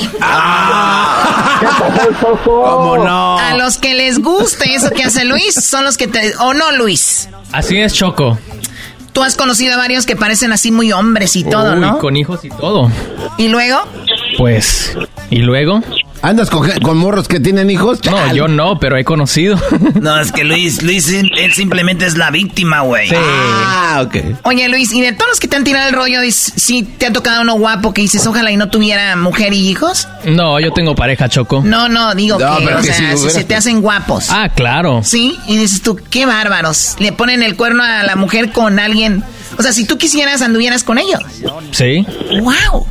¿Cómo no? A los que les guste eso que hace Luis, son los que te... ¿O no, Luis? Así es, Choco. Tú has conocido a varios que parecen así muy hombres y todo, Uy, ¿no? con hijos y todo. Y luego, Pues, ¿y luego? ¿Andas con, con morros que tienen hijos? No, yo no, pero he conocido. No, es que Luis, Luis, él simplemente es la víctima, güey. Sí. Ah, ok. Oye, Luis, ¿y de todos los que te han tirado el rollo, si te ha tocado uno guapo que dices, ojalá y no tuviera mujer y hijos? No, yo tengo pareja, Choco. No, no, digo No, que, pero o que sea, si se te hacen guapos. Ah, claro. Sí, y dices tú, qué bárbaros. Le ponen el cuerno a la mujer con alguien. O sea, si tú quisieras, anduvieras con ellos. Sí. ¡Wow!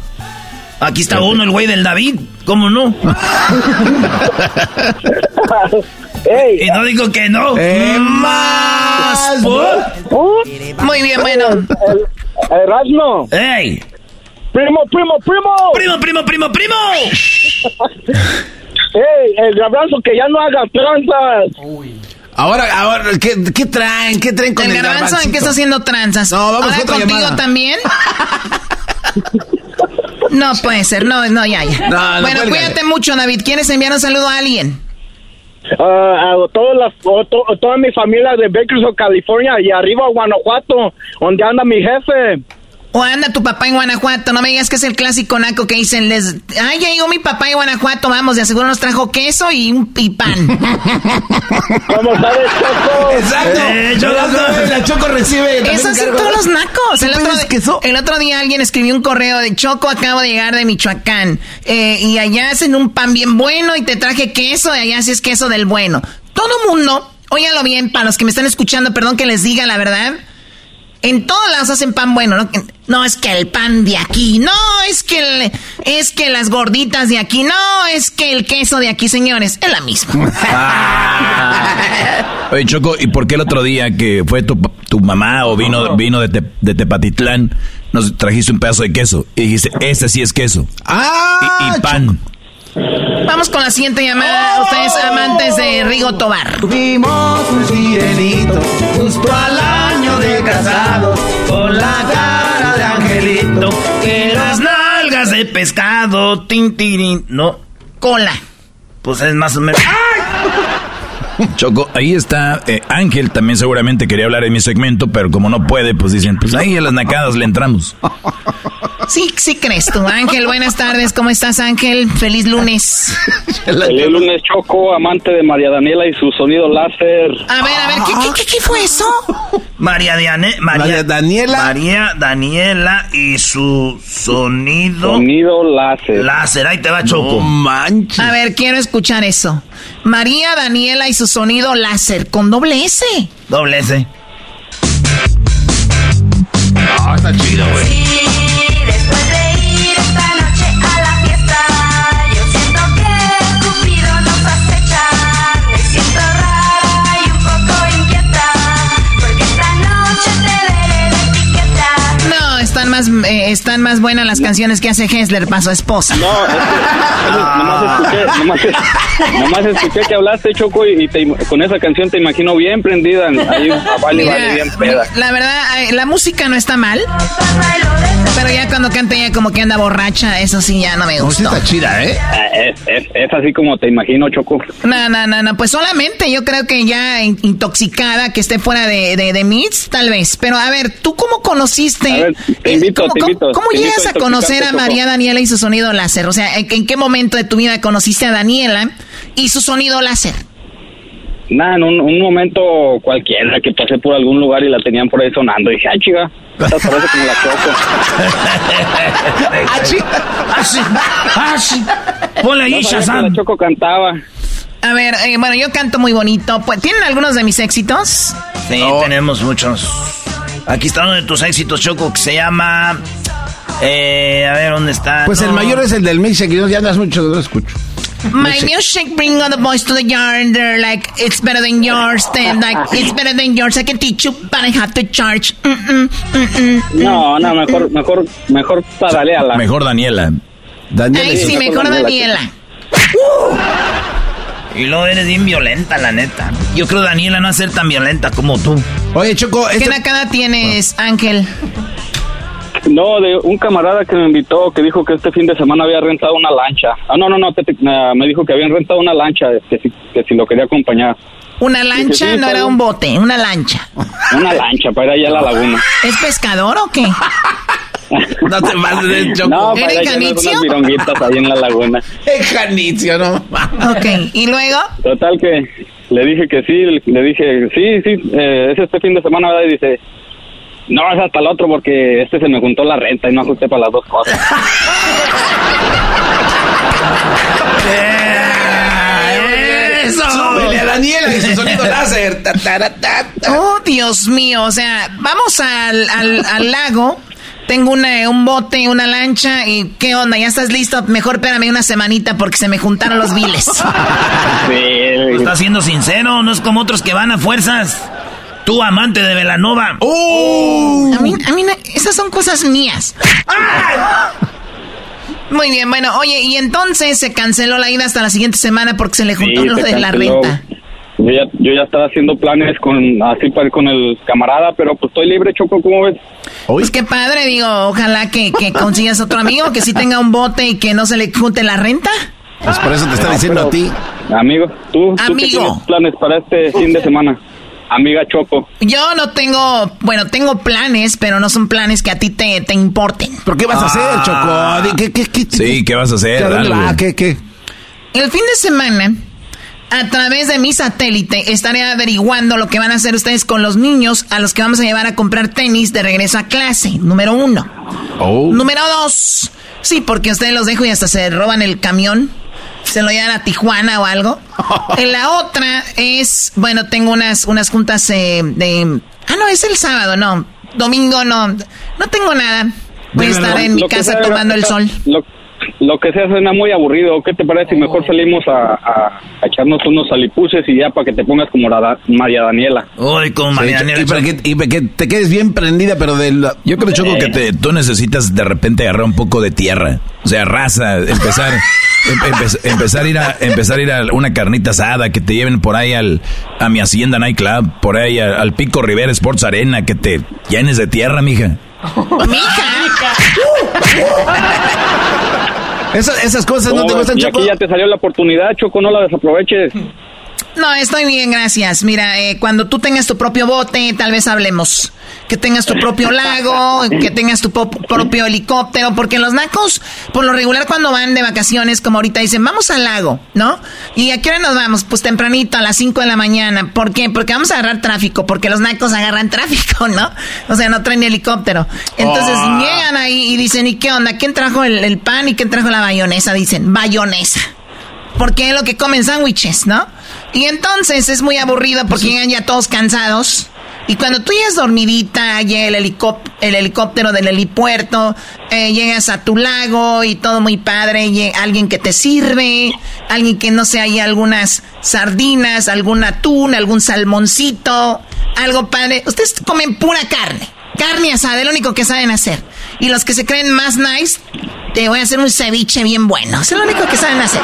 Aquí está uno, el güey del David. ¿Cómo no? y no digo que no. más. Muy bien, bueno. Erasmo. ¡Ey! Primo, primo, primo. Primo, primo, primo, primo. ¡Ey! El garbanzo que ya no haga tranzas. Ahora, ahora, ¿qué, qué traen? ¿Qué traen con ¿El el, garbanzo en qué está haciendo tranzas? No, vamos ¿Ahora a otra contigo llamada. también? No puede ser, no, no, ya, ya. No, no, bueno, cuídate mucho, David. ¿Quieres enviar un saludo a alguien? Ah, a toda, la, a toda mi familia de Bakersfield, California y arriba a Guanajuato, donde anda mi jefe. O anda tu papá en Guanajuato, no me digas que es el clásico naco que dicen, les... ay, ya llegó mi papá en Guanajuato, vamos, de seguro nos trajo queso y un y pan. ¿Cómo sabes, Choco? Exacto. Eh, Yo la sé, la Choco recibe. Eso hacen cargo- todos los nacos. El ¿Tú otro, queso? el otro día alguien escribió un correo de Choco, acabo de llegar de Michoacán. eh, y allá hacen un pan bien bueno y te traje queso y allá sí es queso del bueno. Todo mundo, óyalo bien, para los que me están escuchando, perdón que les diga la verdad. En todos lados hacen pan bueno, ¿no? No es que el pan de aquí, no es que el- es que las gorditas de aquí, no es que el queso de aquí, señores, es la misma. Oye, Choco, ¿y por qué el otro día que fue tu, tu mamá o vino, vino de, Te- de Tepatitlán, nos trajiste un pedazo de queso? Y dijiste, este sí es queso. ¡Ah! Y, y pan. Vamos con la siguiente llamada, ustedes amantes de Rigo Tobar. Tuvimos un sirenito justo al año de casados con la cara de angelito Que las nalgas de pescado, tin, tirin. No, Cola. pues es más o menos. Choco, ahí está eh, Ángel, también seguramente quería hablar en mi segmento, pero como no puede, pues dicen, pues ahí a las nacadas le entramos. Sí, sí crees tú. Ángel, buenas tardes. ¿Cómo estás, Ángel? Feliz lunes. Feliz lunes, Choco, amante de María Daniela y su sonido láser. A ver, a ver, ¿qué, qué, qué, qué fue eso? María, Diane, María, María Daniela. María Daniela y su sonido. Sonido láser. Láser, ahí te va, Choco. No manches. A ver, quiero escuchar eso. María Daniela y su sonido láser con doble S. Doble S. Ah, está chido, güey. Están más, eh, están más buenas las canciones que hace Hessler para su esposa. No, es que, nomás escuché, nomás, nomás escuché que hablaste, Choco, y te con esa canción te imagino bien prendida. Ahí, a vale, Mira, vale, bien peda. la verdad, eh, la música no está mal. Pero ya cuando canta ella como que anda borracha, eso sí ya no me No, sí gustó. está chida, ¿eh? Ah, Es, es, es así como te imagino, Choco. No, no, no, no, pues solamente yo creo que ya in- intoxicada, que esté fuera de, de, de Mits, tal vez. Pero a ver, ¿tú cómo conociste? A ver, te invito, ¿Cómo, te cómo- invito, cómo te llegas invito a conocer a María Choco. Daniela y su sonido láser? O sea, ¿en, en qué momento de tu vida conociste a Daniela y su sonido láser? Nada, en un, un momento cualquiera que pasé por algún lugar y la tenían por ahí sonando. Y dije, ay, chica, parece como la Choco. Así, así. Ponle ahí, No Shazam. la Choco cantaba. A ver, eh, bueno, yo canto muy bonito. Pues, ¿Tienen algunos de mis éxitos? Sí, tenemos muchos. Aquí está uno de tus éxitos, Choco, que se llama. Eh, a ver, ¿dónde está? Pues el No. mayor es el del mix, que ya andas mucho, no lo escucho. My music bring all the boys to the yard. They're like, it's better than yours. Then like, it's better than yours. I can teach you, but I have to charge. Mm, mm, mm, mm. No, no, mejor, mejor, mejor padaleala. Mejor Daniela. Daniela. Ay, sí, mejor Daniela. Y luego eres bien violenta, la neta. Yo creo Daniela no va a ser tan violenta como tú. Oye, Choco, ¿Qué este- nacada tienes, Ángel? No, de un camarada que me invitó que dijo que este fin de semana había rentado una lancha. Ah, no, no, no, te- te- ah, me dijo que habían rentado una lancha, que si, que si lo quería acompañar. Una lancha, sí, no era un bote, una lancha. Una lancha para ir allá a la laguna. ¿Es pescador o qué? No te de choco. No, para ¿Eres echarnos Janitzio? unas vironguitas ahí en la laguna. Es Janitzio, no. Ok, ¿y luego? Total que le dije que sí, le dije, sí, sí, eh, es este fin de semana, ¿verdad? Y dice, no, es hasta el otro porque este se me juntó la renta y no ajusté para las dos cosas. ¡Eso! Súbele a Daniela y su sonido láser. Ta, ta, ta, ta. Oh, Dios mío, o sea, vamos al, al, al lago. Tengo una, un bote, una lancha y ¿qué onda? ¿Ya estás listo? Mejor espérame una semanita porque se me juntaron los viles. Sí, Está siendo sincero, no es como otros que van a fuerzas. Tú, amante de Velanova. ¡Oh! A mí, a mí esas son cosas mías. Muy bien, bueno, oye, y entonces se canceló la ida hasta la siguiente semana porque se le juntó Sí, lo se de la renta. Yo ya, yo ya estaba haciendo planes con así para ir con el camarada, pero pues estoy libre, Choco, ¿cómo ves? Pues qué padre, digo, ojalá que, que consigas otro amigo que sí tenga un bote y que no se le junte la renta. Pues por eso te está No, diciendo a ti. Amigo, ¿tú, ¿tú qué Amigo. tienes planes para este fin de semana? Amiga Choco. Yo no tengo, bueno, tengo planes, pero no son planes que a ti te, te importen. ¿Pero qué vas a hacer, Choco? Di- ¿Qué, qué, qué, Sí, ¿qué vas a hacer? ¿Qué, qué? El fin de semana, a través de mi satélite, estaré averiguando lo que van a hacer ustedes con los niños a los que vamos a llevar a comprar tenis de regreso a clase. Número uno. Oh. Número dos. Sí, porque ustedes los dejo y hasta se roban el camión. Se lo llevan a Tijuana o algo. En la otra es, bueno, tengo unas, unas juntas eh, de... Ah, no, es el sábado, no. Domingo no. No tengo nada. Voy a estar en mi casa tomando el sol. Lo, lo que sea suena muy aburrido. ¿Qué te parece si mejor salimos a, a- a echarnos unos alipuses y ya para que te pongas como la Da- María Daniela? Uy, con Sí, María y, Daniela. para que, y para que te quedes bien prendida, pero de la... Yo creo, Choco, que te, tú necesitas de repente agarrar un poco de tierra. O sea, raza, empezar, em- empe- empezar, a ir a, empezar a ir a una carnita asada, que te lleven por ahí al, a mi hacienda nightclub, por ahí a- al Pico Rivera Sports Arena, que te llenes de tierra, mija. Esas, esas cosas no te Oh, gustan, y Choco. aquí ya te salió la oportunidad, Choco, no la desaproveches. No, estoy bien, gracias. Mira, eh, cuando tú tengas tu propio bote, tal vez hablemos. Que tengas tu propio lago, que tengas tu propio helicóptero, porque los nacos, por lo regular, cuando van de vacaciones, como ahorita dicen, vamos al lago, ¿no? ¿Y a qué hora nos vamos? Pues tempranito, a las 5 de la mañana. ¿Por qué? Porque vamos a agarrar tráfico, porque los nacos agarran tráfico, ¿no? O sea, no traen helicóptero. Entonces Ah. llegan ahí y dicen, ¿y qué onda? ¿Quién trajo el, el pan y quién trajo la bayonesa? Dicen, bayonesa porque es lo que comen sándwiches, ¿no? Y entonces es muy aburrido porque llegan ya todos cansados. Y cuando tú llegas dormidita, llega el, helicóp- el helicóptero del helipuerto, eh, llegas a tu lago y todo muy padre, lle- alguien que te sirve, alguien que no sé, hay algunas sardinas, algún atún, algún salmoncito, algo padre. Ustedes comen pura carne, carne asada, es lo único que saben hacer. Y los que se creen más nice, te voy a hacer un ceviche bien bueno. Es lo único que saben hacer.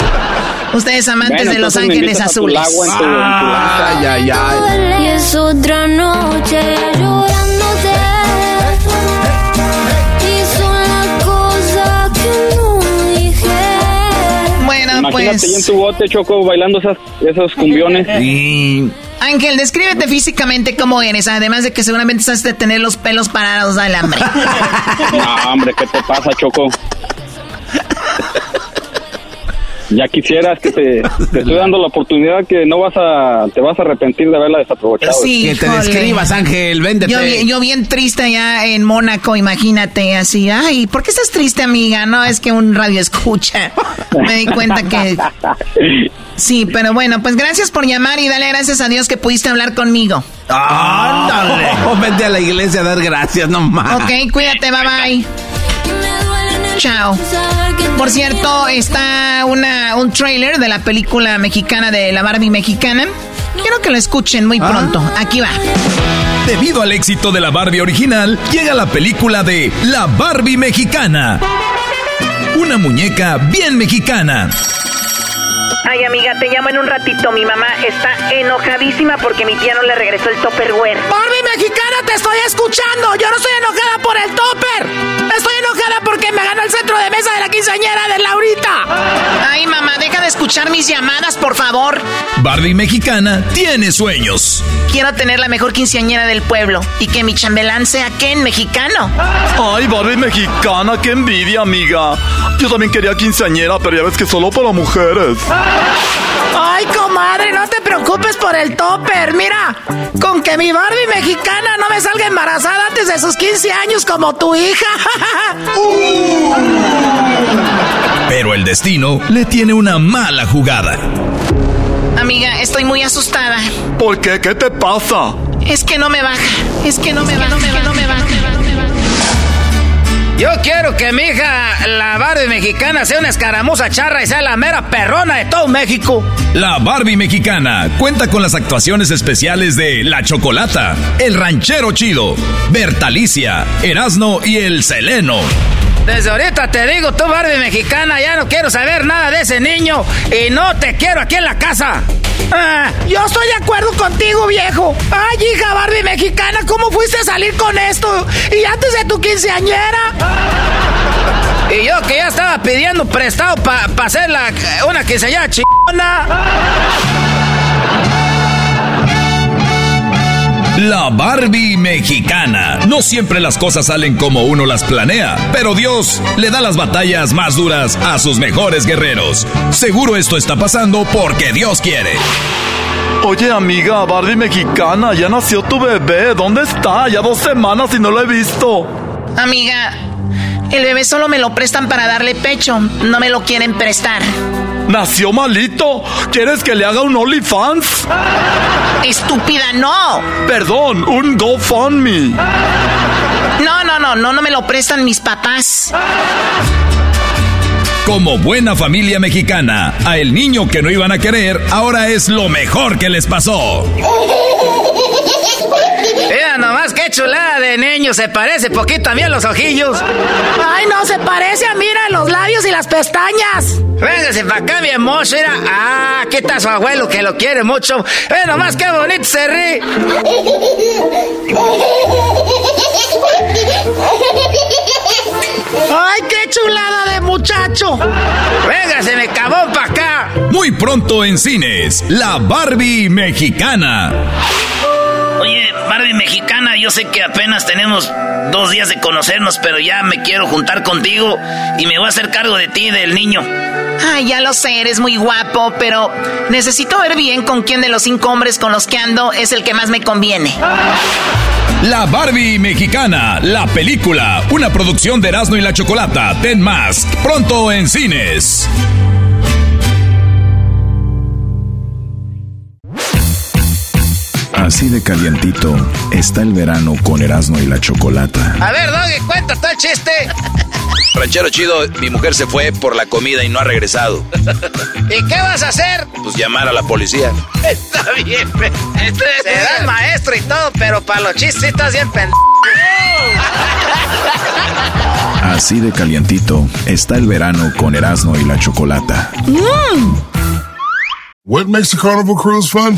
Ustedes amantes Bueno, de Los Ángeles Azules. Ay, ay, ay. Y es otra noche. Imagínate pues. en tu bote, Choco, bailando esas, esos cumbiones. Y Ángel, descríbete físicamente cómo eres, además de que seguramente estás de tener los pelos parados del hambre. No, hombre, ¿qué te pasa, Choco? Ya quisieras que te, te estoy dando la oportunidad que no vas a, te vas a arrepentir de haberla desaprovechado. Sí, Que te híjole. describas, Ángel, véndete. Yo, bien- yo bien triste allá en Mónaco, imagínate, así. Ay, ¿por qué estás triste, amiga? No, es que un radio escucha. Me di cuenta que... Sí, pero bueno, pues gracias por llamar y dale gracias a Dios que pudiste hablar conmigo. ¡Ándale! vete a la iglesia a dar gracias, no más. Ok, cuídate, bye bye. Chao. Por cierto, está una, un trailer de la película mexicana de la Barbie mexicana. Quiero que lo escuchen muy pronto. Aquí va. Debido al éxito de la Barbie original, llega la película de La Barbie Mexicana. Una muñeca bien mexicana. Ay, amiga, te llamo en un ratito. Mi mamá está enojadísima porque mi tía no le regresó el Tupperware. Barbie mexicana, te estoy escuchando. Yo no estoy enojada por el topper. Estoy enojada porque me ganó el centro de mesa de la quinceañera de Laurita. Ay, mamá, deja de escuchar mis llamadas, por favor? Barbie mexicana tiene sueños. Quiero tener la mejor quinceañera del pueblo y que mi chambelán sea Ken mexicano. Ay, Barbie mexicana, qué envidia, amiga. Yo también quería quinceañera, pero ya ves que solo para mujeres. Ay, comadre, no te preocupes por el topper. Mira, con que mi Barbie mexicana no me salga embarazada antes de sus 15 años como tu hija. Pero el destino le tiene una mala jugada. Amiga, estoy muy asustada. ¿Por qué? ¿Qué te pasa? Es que no me baja. Es que no me baja. No me baja. No me baja. Yo quiero que mi hija, la Barbie mexicana, sea una escaramuza charra y sea la mera perrona de todo México. La Barbie mexicana cuenta con las actuaciones especiales de La Chocolata, El Ranchero Chido, Bertalicia, Erasno y El Seleno. Desde ahorita te digo, tú Barbie mexicana, ya no quiero saber nada de ese niño y no te quiero aquí en la casa. Ah, yo estoy de acuerdo contigo, viejo. Ay, hija Barbie mexicana, ¿cómo fuiste a salir con esto? Y antes de tu quinceañera. Y yo que ya estaba pidiendo prestado para hacer la, una quinceañera chingona. La Barbie mexicana. No siempre las cosas salen como uno las planea, pero Dios le da las batallas más duras a sus mejores guerreros. Seguro esto está pasando porque Dios quiere. Oye, amiga, Barbie mexicana, ya nació tu bebé. ¿Dónde está? Ya dos semanas y no lo he visto. Amiga, el bebé solo me lo prestan para darle pecho. No me lo quieren prestar. ¿Nació malito? ¿Quieres que le haga un OnlyFans? Estúpida, no. Perdón, un GoFundMe. No, no, no, no, no me lo prestan mis papás. Como buena familia mexicana, a el niño que no iban a querer ahora es lo mejor que les pasó. Qué chulada de niño, se parece poquito a mí a los ojillos. Ay, no, se parece a mira los labios y las pestañas. Véngase para acá, mi hermoso, mira. Ah, aquí está su abuelo que lo quiere mucho. Ve nomás qué bonito se ríe. ¡Ay, qué chulada de muchacho! Véngase, me cabón para acá. Muy pronto en cines, la Barbie mexicana. Oye, Barbie mexicana, yo sé que apenas tenemos dos días de conocernos, pero ya me quiero juntar contigo y me voy a hacer cargo de ti y del niño. Ay, ya lo sé, eres muy guapo, pero necesito ver bien con quién de los cinco hombres con los que ando es el que más me conviene. La Barbie mexicana, la película, una producción de Erasmo y la Chocolata, Ten Mask, pronto en cines. Así de calientito está el verano con Erasmo y la Chocolata. A ver, Doggy, cuenta tal chiste. Ranchero chido, mi mujer se fue por la comida y no ha regresado. ¿Y qué vas a hacer? Pues llamar a la policía. Está bien, serás maestro y todo, pero para los chistes sí estás bien pendejo. Así de calientito está el verano con Erasmo y la Chocolata. What makes a carnival cruise fun?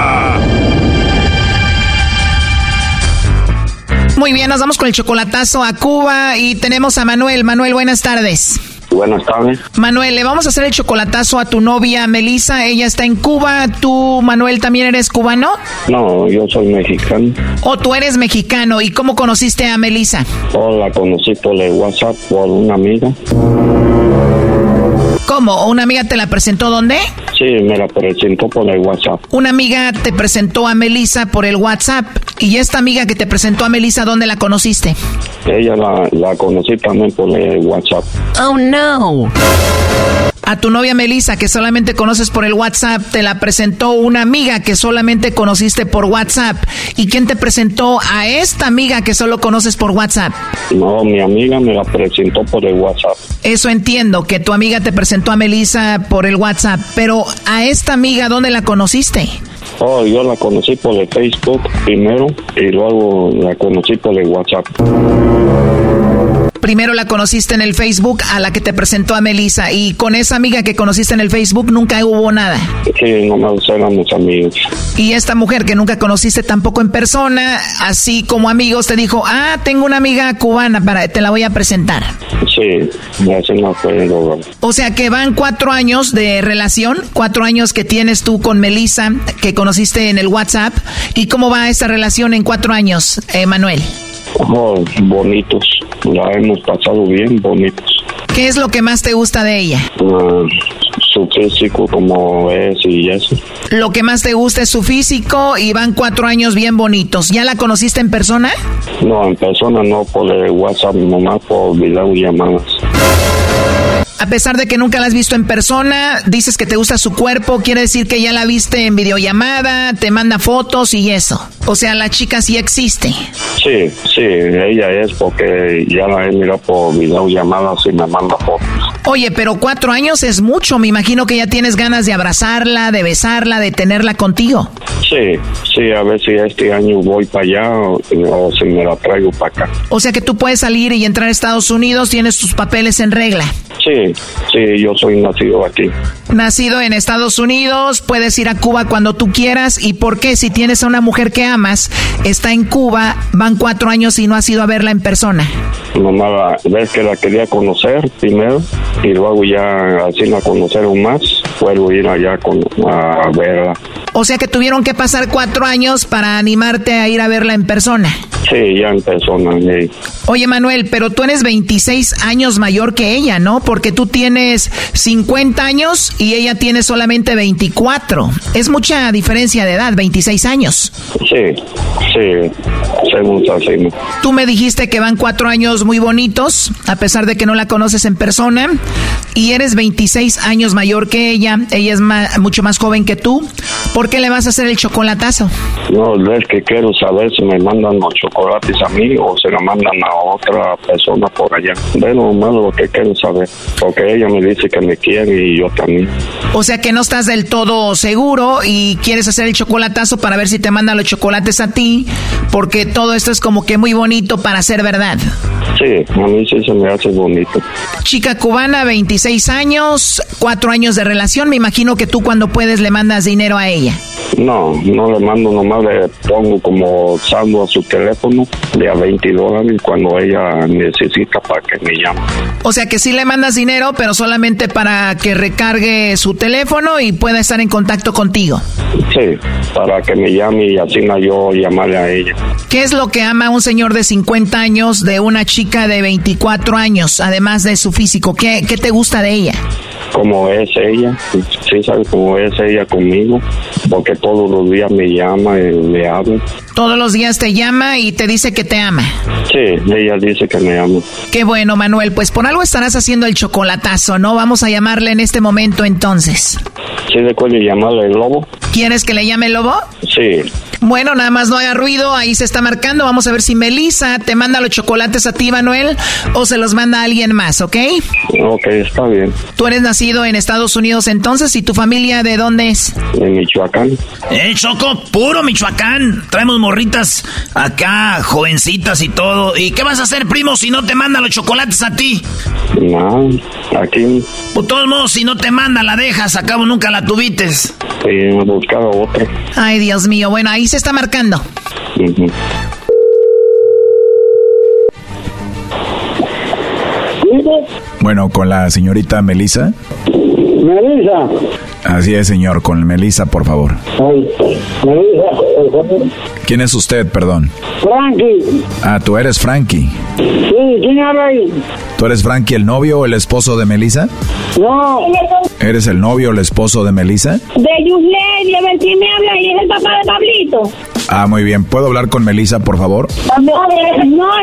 Muy bien, nos vamos con el chocolatazo a Cuba y tenemos a Manuel. Manuel, buenas tardes. Buenas tardes. Manuel, le vamos a hacer el chocolatazo a tu novia Melissa. Ella está en Cuba. ¿Tú, Manuel, también eres cubano? No, yo soy mexicano. ¿O tú eres mexicano? ¿Y cómo conociste a Melissa? Oh, la conocí por el WhatsApp por una amiga. ¿Cómo. ¿Una amiga te la presentó dónde? Sí, me la presentó por el WhatsApp. Una amiga te presentó a Melissa por el WhatsApp. ¿Y esta amiga que te presentó a Melissa, dónde la conociste? Ella la, la conocí también por el WhatsApp. Oh, no. A tu novia Melissa, que solamente conoces por el WhatsApp, te la presentó una amiga que solamente conociste por WhatsApp. ¿Y quién te presentó a esta amiga que solo conoces por WhatsApp? No, mi amiga me la presentó por el WhatsApp. Eso entiendo, que tu amiga te presentó a Melissa por el WhatsApp. Pero a esta amiga, ¿dónde la conociste? Oh, yo la conocí por el Facebook primero y luego la conocí por el WhatsApp. Primero la conociste en el Facebook a la que te presentó a Melissa y con esa amiga que conociste en el Facebook nunca hubo nada. Sí, nomás éramos amigos. Y esta mujer que nunca conociste tampoco en persona, así como amigos, te dijo, ah, tengo una amiga cubana, para, te la voy a presentar. Sí, así no luego. O sea que van cuatro años de relación, cuatro años que tienes tú con Melissa, que conociste en el WhatsApp. ¿Y cómo va esa relación en cuatro años, eh, Manuel? Oh, bonitos. La hemos pasado bien, bonitos. ¿Qué es lo que más te gusta de ella? Ah, su físico como es y eso. Lo que más te gusta es su físico y van cuatro años bien bonitos. ¿Ya la conociste en persona? No, en persona no, por el WhatsApp, nomás por videollamadas. A pesar de que nunca la has visto en persona, dices que te gusta su cuerpo, quiere decir que ya la viste en videollamada, te manda fotos y eso. O sea, la chica sí existe. Sí, sí, ella es porque ya la he mirado por videollamadas y me manda fotos. Oye, pero cuatro años es mucho. Me imagino que ya tienes ganas de abrazarla, de besarla, de tenerla contigo. Sí, sí, a ver si este año voy para allá o, o si me la traigo para acá. O sea que tú puedes salir y entrar a Estados Unidos, tienes tus papeles en regla. Sí, sí, yo soy nacido aquí. Nacido en Estados Unidos, puedes ir a Cuba cuando tú quieras. ¿Y por qué? Si tienes a una mujer que amas, está en Cuba, van cuatro años y no has ido a verla en persona. La vez que la quería conocer primero y luego ya así la conocieron más, vuelvo a ir allá con, a verla. O sea que tuvieron que pasar cuatro años para animarte a ir a verla en persona. Sí, ya en persona. sí. Oye Manuel, pero tú eres 26 años mayor que ella, ¿no? Porque tú tienes 50 años y ella tiene solamente 24. Es mucha diferencia de edad, 26 años. Sí, sí, según. ¿no? Tú me dijiste que van cuatro años muy bonitos, a pesar de que no la conoces en persona, y eres 26 años mayor que ella, ella es mucho más joven que tú. ¿Por qué le vas a hacer el chocolatazo? No, es que quiero saber si me mandan los chocolates a mí o se la mandan a otra persona por allá. Bueno, más lo que quiero saber, porque ella me dice que me quiere y yo también. O sea que no estás del todo seguro y quieres hacer el chocolatazo para ver si te mandan los chocolates a ti, porque todo esto es como que muy bonito para ser verdad. Sí, a mí sí se me hace bonito. Chica cubana, 26 años, cuatro años de relación. Me imagino que tú cuando puedes le mandas dinero a ella. No, no le mando, nomás le pongo como saldo a su teléfono de a 20 dólares cuando ella necesita para que me llame. O sea que sí le mandas dinero, pero solamente para que recargue su teléfono y pueda estar en contacto contigo. Sí, para que me llame y así no yo llamarle a ella. ¿Qué es lo que ama un señor de 50 años de una chica de 24 años, además de su físico? ¿Qué, qué te gusta de ella? Como es ella, sí sabe cómo es ella conmigo, porque todos los días me llama me habla. Todos los días te llama y te dice que te ama. Sí, ella dice que me ama. Qué bueno, Manuel. Pues por algo estarás haciendo el chocolatazo, ¿no? Vamos a llamarle en este momento entonces. ¿Sí recuerda llamarle el lobo? ¿Quieres que le llame el lobo? Sí. Bueno, nada más no haga ruido, ahí se está marcando. Vamos a ver si Melissa te manda los chocolates a ti, Manuel, o se los manda a alguien más, ¿ok? Ok, está bien. Tú eres nacido en Estados Unidos entonces, ¿y tu familia de dónde es? De Michoacán. Eh, Choco, puro Michoacán. Traemos morritas acá, jovencitas y todo. ¿Y qué vas a hacer, primo, si no te mandan los chocolates a ti? No, aquí Por todos modos, si no te manda, la dejas. Acabo nunca la tuvites. he buscado otra. Ay, Dios mío, bueno, ahí se está marcando. Bueno, con la señorita Melissa. Melissa. Así es, señor, con Melissa, por favor. Melissa. ¿Quién es usted, perdón? Frankie. Ah, tú eres Frankie. Sí, ¿quién habla ahí? ¿Tú eres Frankie el novio o el esposo de Melissa? No. ¿Eres el novio o el esposo de Melissa? De Yusley, a ver quién me habla y es el papá de Pablito. Ah, muy bien. ¿Puedo hablar con Melissa, por favor? No,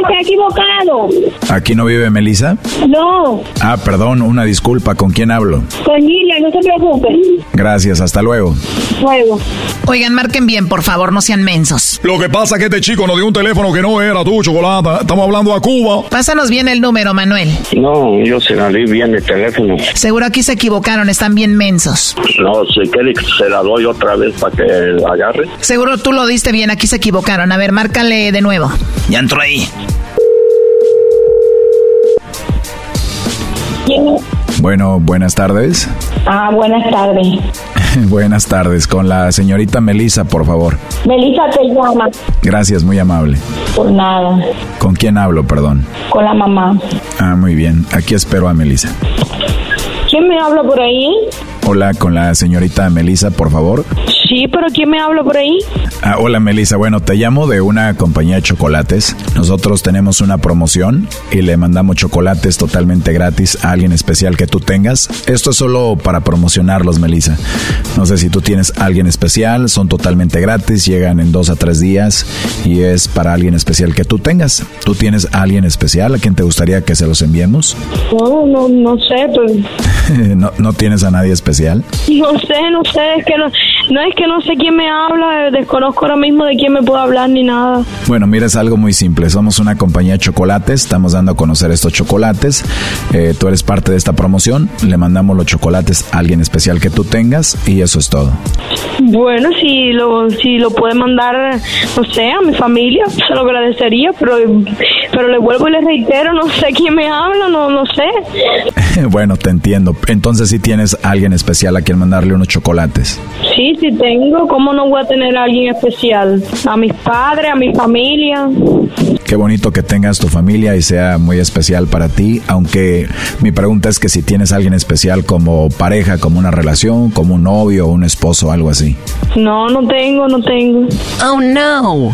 está equivocado. ¿Aquí no vive Melissa? No, Ah, perdón, una disculpa. ¿Con quién hablo? con Gillian, no se preocupe. Gracias, hasta luego. Luego. Oigan, marquen bien, por favor, no sean mensos. Lo que pasa es que este chico nos dio un teléfono que no era tu chocolate. Estamos hablando a Cuba. Pásanos bien el número, Manuel. No, yo se la di bien el teléfono. Seguro aquí se equivocaron, están bien mensos. No, si quiere se la doy otra vez para que agarre. Seguro tú lo diste bien, aquí se equivocaron. A ver, márcale de nuevo. Ya entró ahí. Bueno, buenas tardes. Ah, buenas tardes. buenas tardes. Con la señorita Melissa, por favor. Melissa te llama. Gracias, muy amable. Por nada. ¿Con quién hablo, perdón? Con la mamá. Ah, muy bien. Aquí espero a Melissa. ¿Quién me habla por ahí? Hola, con la señorita Melissa, por favor. Sí, pero ¿quién me habla por ahí? Ah, hola Melissa, bueno, te llamo de una compañía de chocolates. Nosotros tenemos una promoción y le mandamos chocolates totalmente gratis a alguien especial que tú tengas. Esto es solo para promocionarlos, Melissa. No sé si tú tienes alguien especial, son totalmente gratis, llegan en dos a tres días y es para alguien especial que tú tengas. ¿Tú tienes a alguien especial a quien te gustaría que se los enviemos? No, no, no sé, pues. ¿No, ¿No tienes a nadie especial? No sé, no sé, es que no, no es que no sé quién me habla, desconozco ahora mismo de quién me puedo hablar ni nada. Bueno, mira, es algo muy simple. Somos una compañía de chocolates, estamos dando a conocer estos chocolates. Eh, tú eres parte de esta promoción, le mandamos los chocolates a alguien especial que tú tengas y eso es todo. Bueno, si lo, si lo puede mandar, no sé, a mi familia, se lo agradecería, pero, pero le vuelvo y le reitero, no sé quién me habla, no, no sé. bueno, te entiendo. Entonces sí tienes a alguien especial a quien mandarle unos chocolates. Sí, sí tengo, ¿cómo no voy a tener a alguien especial? A mis padres, a mi familia. Qué bonito que tengas tu familia y sea muy especial para ti, aunque mi pregunta es que si tienes a alguien especial como pareja, como una relación, como un novio o un esposo, algo así. No, no tengo, no tengo. Oh, no.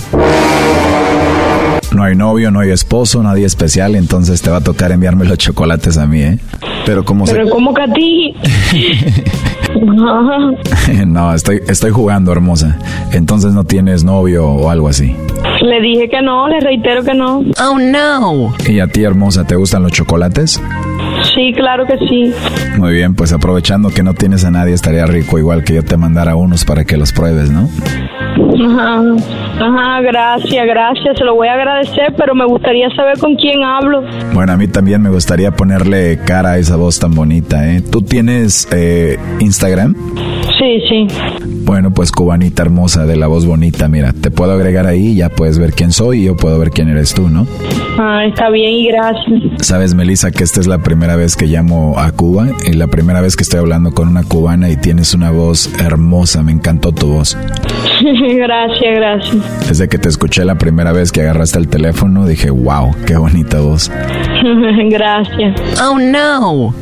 No hay novio, no hay esposo, nadie especial, entonces te va a tocar enviarme los chocolates a mí, ¿eh? Pero como Pero se... ¿cómo que a ti? No, estoy, estoy jugando, hermosa. Entonces no tienes novio o algo así. Le dije que no, le reitero que no. Oh, no. ¿Y a ti, hermosa, te gustan los chocolates? Sí, claro que sí. Muy bien, pues aprovechando que no tienes a nadie, estaría rico igual que yo te mandara unos para que los pruebes, ¿no? Ajá, Ajá, gracias, gracias, se lo voy a agradecer, pero me gustaría saber con quién hablo. Bueno, a mí también me gustaría ponerle cara a esa voz tan bonita, ¿eh? ¿Tú tienes eh, Instagram? Sí, sí. Bueno, pues cubanita hermosa de la voz bonita, mira, te puedo agregar ahí, ya puedes ver quién soy y yo puedo ver quién eres tú, ¿no? Ah, está bien y gracias. Sabes, Melissa, que esta es la primera vez que llamo a Cuba y la primera vez que estoy hablando con una cubana y tienes una voz hermosa, me encantó tu voz. gracias, gracias. Desde que te escuché la primera vez que agarraste el teléfono, dije, wow, qué bonita voz. gracias. Oh, no.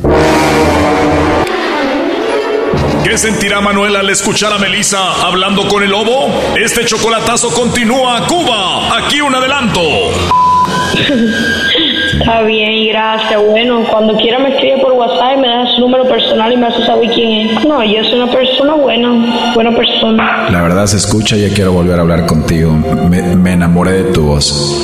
¿Qué sentirá Manuel al escuchar a Melissa hablando con el lobo? Este chocolatazo continúa Cuba. Aquí un adelanto. Está bien gracias. Bueno, cuando quiera me escribe por WhatsApp y me deja su número personal y me hace saber quién es. No, yo soy una persona buena, buena persona. La verdad se escucha y ya quiero volver a hablar contigo. Me, me enamoré de tu voz.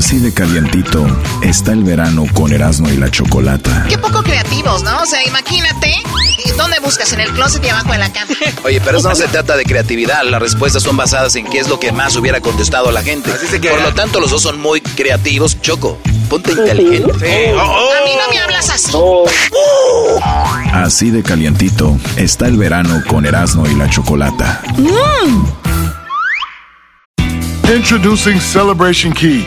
Así de calientito está el verano con Erasmo y la Chocolata. Qué poco creativos, ¿no? O sea, imagínate. ¿Dónde buscas? ¿En el closet y abajo de la cama? Oye, pero eso no se trata de creatividad. Las respuestas son basadas en qué es lo que más hubiera contestado la gente. Por lo tanto, los dos son muy creativos. Choco, ponte inteligente. A mí no me hablas así. Así de calientito está el verano con Erasmo y la Chocolata. Introducing Celebration Key,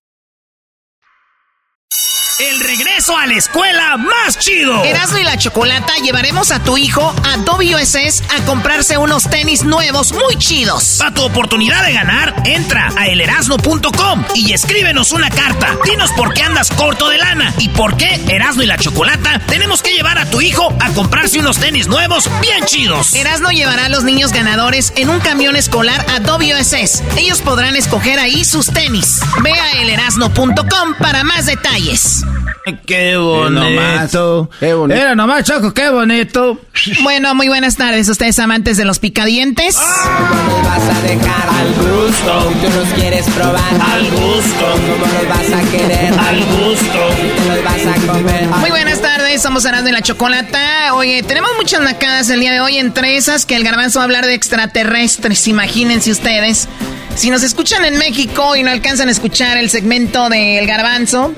El regreso a la escuela más chido. Erasmo y la Chocolata llevaremos a tu hijo a WSS a comprarse unos tenis nuevos muy chidos. Para tu oportunidad de ganar, entra a elerasno.com y escríbenos una carta. Dinos por qué andas corto de lana y por qué Erasmo y la Chocolata tenemos que llevar a tu hijo a comprarse unos tenis nuevos bien chidos. Erasmo llevará a los niños ganadores en un camión escolar a WSS. Ellos podrán escoger ahí sus tenis. Ve a elerasno.com para más detalles. Qué bonito. Qué bonito. Era nomás, Choco, qué bonito. Bueno, muy buenas tardes, ustedes amantes de los picadientes. ¿Cómo vas a dejar al gusto? Si tú los quieres probar al gusto. ¿Cómo los vas a querer al gusto? Si te los vas a comer. Muy buenas tardes, somos Arando y la Chocolata. Oye, tenemos muchas nacadas el día de hoy, entre esas que el garbanzo va a hablar de extraterrestres, imagínense ustedes. Si nos escuchan en México y no alcanzan a escuchar el segmento del garbanzo,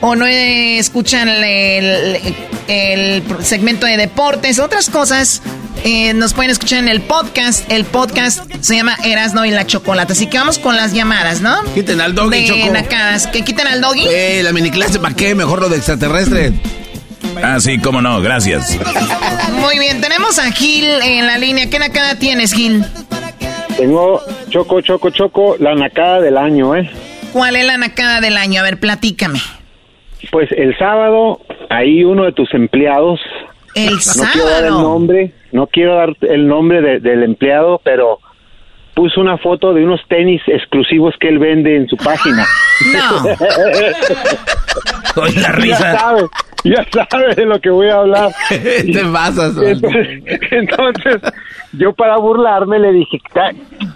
o no escuchan el, el- el segmento de deportes, otras cosas, eh, nos pueden escuchar en el podcast. El podcast se llama Erasno y la Chocolata. Así que vamos con las llamadas, ¿no? Quiten al doggy, de Choco. nacadas. ¿Que quiten al doggy? Eh, la mini clase, ¿para qué? Mejor lo de extraterrestre. Ah, sí, cómo no, gracias. Muy bien, tenemos a Gil en la línea. ¿Qué nacada tienes, Gil? Tengo choco, choco, choco, la nacada del año, ¿eh? ¿Cuál es la nacada del año? A ver, platícame. Pues el sábado, ahí uno de tus empleados, El no quiero dar el nombre, no quiero dar el nombre de- del empleado, pero puso una foto de unos tenis exclusivos que él vende en su página. No. Con la Ya risa. sabe, ya sabe de lo que voy a hablar. Te pasas. Entonces, entonces, yo para burlarme le dije,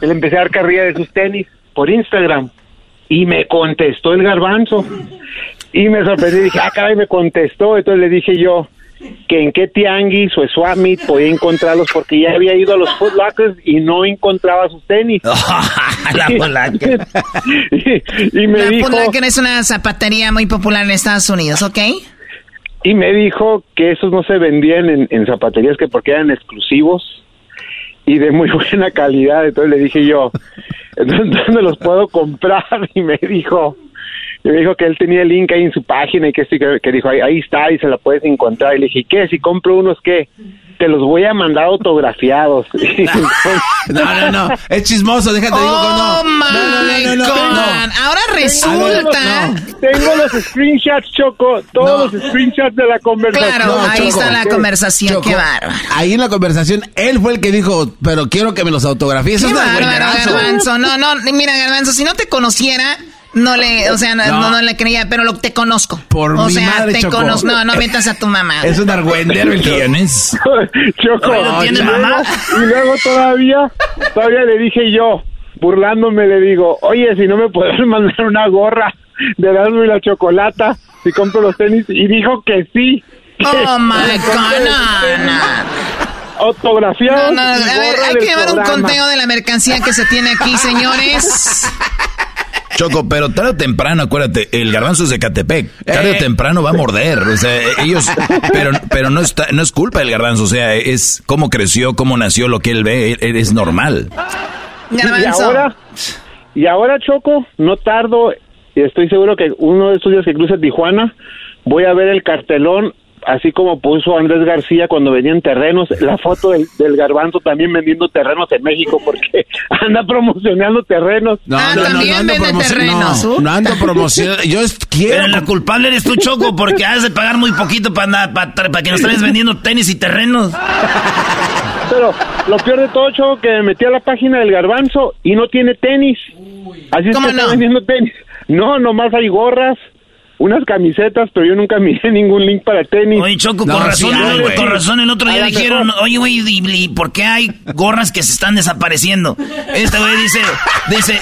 le empecé a dar carrilla de sus tenis por Instagram y me contestó el garbanzo y me sorprendí, dije, ah, caray, me contestó, entonces le dije yo que en qué tianguis o swap meet podía encontrarlos porque ya había ido a los Foot Lockers y no encontraba sus tenis. la polaca. y, y me La dijo... Es una zapatería muy popular en Estados Unidos, ¿ok? Y me dijo que esos no se vendían en, en zapaterías que porque eran exclusivos y de muy buena calidad. Entonces le dije yo, ¿dónde los puedo comprar? Y me dijo, y me dijo que él tenía el link ahí en su página y que, sí, que, que dijo, ahí, ahí está y se la puedes encontrar. Y le dije, ¿qué? Si compro unos, ¿qué? Te los voy a mandar autografiados. No, no, no. Es chismoso, déjate digo que no. Oh my No, no, no, no, God. no. Ahora resulta. Tengo los screenshots, Choco, todos los screenshots de la conversación. Claro, ahí Choco, está la ¿qué? conversación. Choco, Qué bárbaro. Ahí en la conversación, él fue el que dijo, pero quiero que me los autografíes. Eso Qué bárbaro. Garbanzo. No, no, mira, Garbanzo, si no te conociera, no le, o sea, no, No. no, no le creía, pero lo, te conozco. Por o mi sea, madre, te Choco. conozco. No, no metas a tu mamá. Es un argüendero el ¿Quién es? Choco, ¿No tiene y luego- mamá? Y luego todavía, todavía le dije yo, burlándome, le digo, oye, si no me puedes mandar una gorra de Erasmo y la chocolata, si compro los tenis, y dijo que sí. Oh my God, no, no. Autografiado. No, no, a ver, hay que llevar un conteo de la mercancía que se tiene aquí, señores. Choco, pero tarde o temprano, acuérdate, el garbanzo es de Catepec. Tarde o temprano va a morder. O sea, ellos. Pero, pero no, está, no es culpa del garbanzo. O sea, es cómo creció, cómo nació, lo que él ve. él- Es normal. Y ahora, y ahora Choco, no tardo, y estoy seguro que uno de estos días que cruce Tijuana, voy a ver el cartelón, así como puso Andrés García cuando venían terrenos, la foto del, del garbanzo también vendiendo terrenos en México, porque anda promocionando terrenos. No, Ah, no, no, también no ando terrenos, No, no ando promocionando. Yo es- quiero. Pero la culpable eres tú, Choco, porque has de pagar muy poquito para para que nos traes vendiendo tenis y terrenos. Pero lo peor de todo, Choco, que me metí a la página del garbanzo y no tiene tenis. Así es ¿Cómo que está no? vendiendo tenis. No, nomás hay gorras, unas camisetas, pero yo nunca miré ningún link para tenis. Oye, Choco, con, razón, el, con razón el otro día dijeron, oye, güey, ¿y, por qué hay gorras que se están desapareciendo? Este güey dice, dice,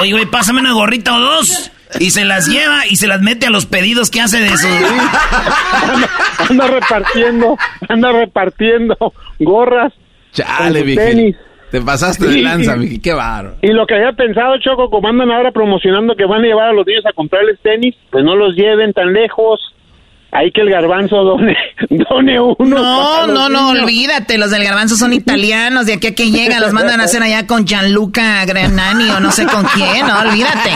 oye, güey, pásame una gorrita o dos. Y se las lleva y se las mete a los pedidos que hace de su... anda, repartiendo, anda repartiendo gorras. Chale, tenis. Te pasaste de lanza, Miki, qué barro. Y lo que había pensado, Choco, como andan ahora promocionando que van a llevar a los niños a comprarles tenis, pues no los lleven tan lejos. Hay que el garbanzo done, done uno. No, no, no, olvídate. Los del garbanzo son italianos. De aquí a que llegan, los mandan a hacer allá con Gianluca Granani o no sé con quién. No, olvídate.